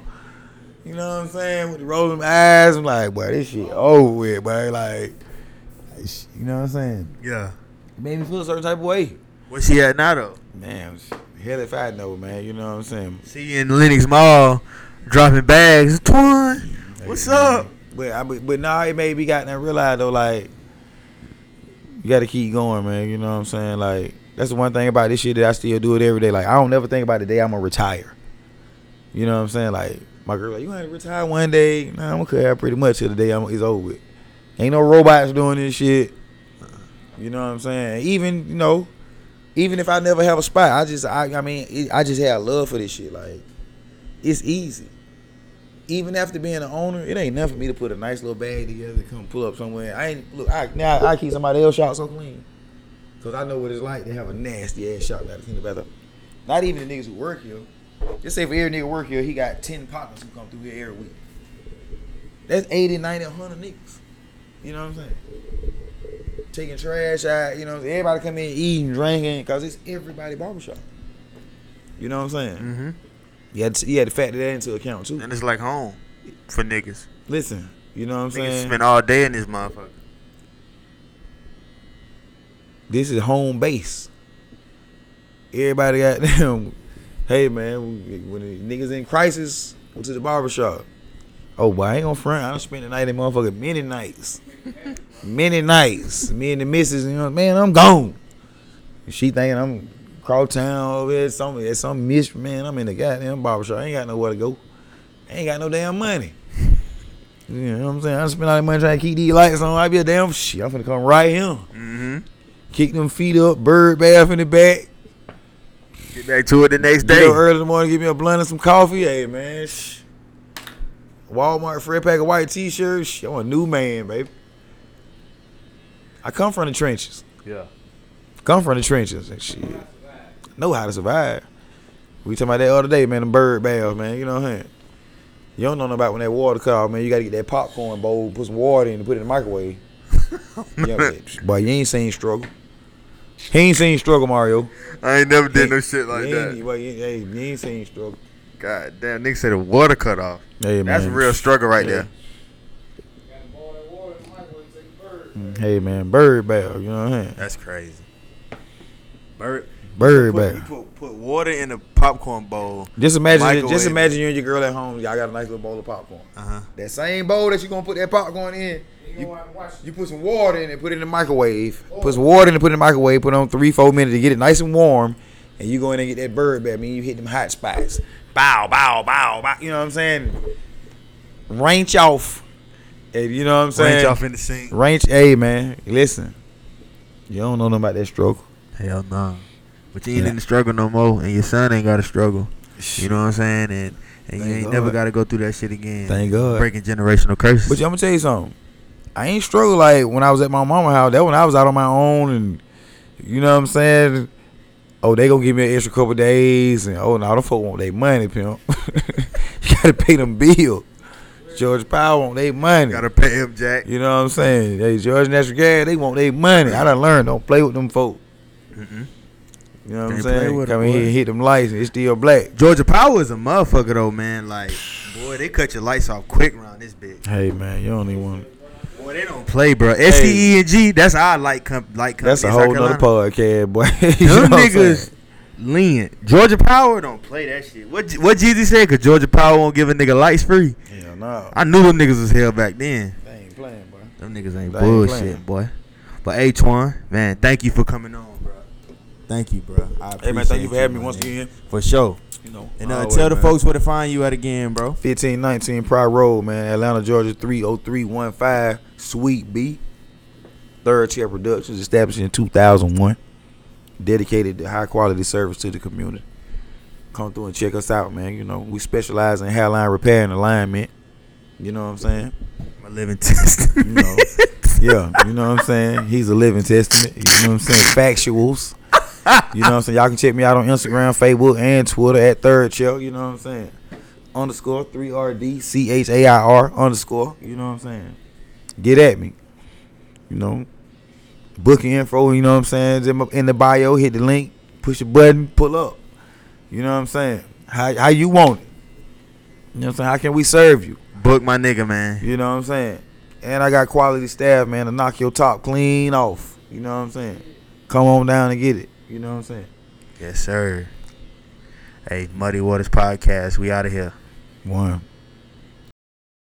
You know what I'm saying? With the rolling eyes, I'm like, boy, this shit over with, boy. Like, you know what I'm saying? Yeah. It made me feel a certain type of way. Where she at now though? Man, hell if I know, man. You know what I'm saying? See you in Lenox Mall, dropping bags. Twine, what's up? But I, but, now it made me got to realize though, like you got to keep going, man. You know what I'm saying? Like that's the one thing about this shit that I still do it every day. Like I don't never think about the day I'm gonna retire. You know what I'm saying? Like my girl, like you gonna retire one day? Nah, I'm gonna cut pretty much till the day I'm, it's over with. Ain't no robots doing this shit. You know what I'm saying? Even you know, even if I never have a spot, I just I I mean it, I just have love for this shit. Like it's easy. Even after being an owner, it ain't nothing for me to put a nice little bag together, come pull up somewhere. I ain't look. I now I keep somebody else shop so clean, cause I know what it's like to have a nasty ass shop that clean the bathroom. Not even the niggas who work here. Just say for every nigga work here, he got ten partners who come through here every week. That's 80, 90, 100 niggas. You know what I'm saying? Taking trash out, you know, everybody come in eating, drinking, cause it's everybody barbershop. You know what I'm saying? Mm-hmm. You had to, you had to factor that into account too. And it's like home for niggas. Listen, you know what I'm Niggas saying? spend all day in this motherfucker. This is home base. Everybody got them. Hey man, when the niggas in crisis, go to the barbershop. Oh, boy, I ain't gonna front. I don't spend the night in motherfucker many nights. many nights. Me and the missus, you know, man, I'm gone. She thinking I'm cross town over there, some at some miss man. I'm in the goddamn barbershop. I ain't got nowhere to go. I ain't got no damn money. You know what I'm saying? I done spent all that money trying to keep these lights on. I be a damn shit. I'm finna come right here. Mm-hmm. Kick them feet up, bird bath in the back. Get back to it the next Get day. up early in the morning, give me a blunt and some coffee. Hey man, shh. Walmart free pack of white t-shirts. Shh, I'm a new man, baby. I come from the trenches. Yeah. Come from the trenches and shit. Know how to survive. We talking about that other day, man. The bird baths, man. You know what I'm saying? You don't know nothing about when that water off, man. You gotta get that popcorn bowl, put some water in, and put it in the microwave. yeah, but, you ain't seen struggle. He ain't seen struggle, Mario. I ain't never did He- no shit like ain't, that. boy, you, hey, you ain't seen struggle. God damn, nigga said the water cut off. Hey, That's a man. real struggle right Yeah. there. Gotta boil that water in the microwave, take a bird. Mm, Hey man, bird bath. You know what I'm saying? That's crazy. Bird. Bird Put, you put, put water in a popcorn bowl. Just imagine, Microwave. just imagine you and your girl at home. Y'all got a nice little bowl of popcorn. Uh huh. That same bowl that you gonna put that popcorn in, You you, know what? Watch. you put some water in it, put it in the microwave. Put some water in it, put it in the microwave. Put it on three, four minutes to get it nice and warm, and you go in and get that bird bath. I mean, you hit them hot spots. Bow, bow, bow, bow. You know what I'm saying? Range off. And you know what I'm saying? Range off in the sink. Range. Hey man, listen. You don't know nothing about that stroke. Hell no. But you ain't Yeah. in the struggle no more, and your son ain't got to struggle. You know what I'm saying? And and you ain't God. never got to go through that shit again. Thank God. Breaking generational curses. But I'm gonna tell you something. I ain't struggle like when I was at my mama house. That when I was out on my own, and you know what I'm saying. Oh, they gonna give me an extra couple days, and oh, now the folk want their money, pimp. you gotta pay them bills. Georgia Power want their money. Gotta pay him, Jack. You know what I'm saying? They Georgia Natural Gas, they want their money. I done learned, don't play with them folk. Mm-mm. You know what I'm Can't saying? Come in here hit them lights, and it's still black. Georgia Power is a motherfucker though, man. Like, boy, they cut your lights off quick around this bitch. Hey man, you don't even want. Boy, they don't play, bro. SCE and G, that's our light com- light company. That's a whole nother podcast, boy. You Them niggas lean. Georgia Power don't play that shit. What what Jeezy said? Cause Georgia Power won't give a nigga lights free. Hell no. I knew them niggas was hell back then. They ain't playing, boy. Them niggas ain't They bullshit, playing. boy. But H one, man, thank you for coming on, bro. Thank you, bro. I Hey man, thank you for having me once again. For sure. You know, And uh, always, tell the man. folks where to find you at again, bro. 1519 Pryor Road, man. Atlanta, Georgia 30315, Suite B. Third Chair Productions, established in 2001. Dedicated to high quality service to the community. Come through and check us out, man. You know, we specialize in hairline repair and alignment. You know what I'm saying? My living testament. You know, yeah, you know what I'm saying? He's a living testament. You know what I'm saying? Factuals. You know what I'm saying? Y'all can check me out on Instagram, Facebook, and Twitter at Third Chair. You know what I'm saying? Underscore 3RDCHAIR underscore. You know what I'm saying? Get at me. You know, booking info, you know what I'm saying? In the bio, hit the link, push a button, pull up. You know what I'm saying? How, how you want it? You know what I'm saying? How can we serve you? Book my nigga, man. You know what I'm saying? And I got quality staff, man, to knock your top clean off. You know what I'm saying? Come on down and get it. You know what I'm saying? Yes, sir. Hey, Muddy Waters Podcast, we out of here. One.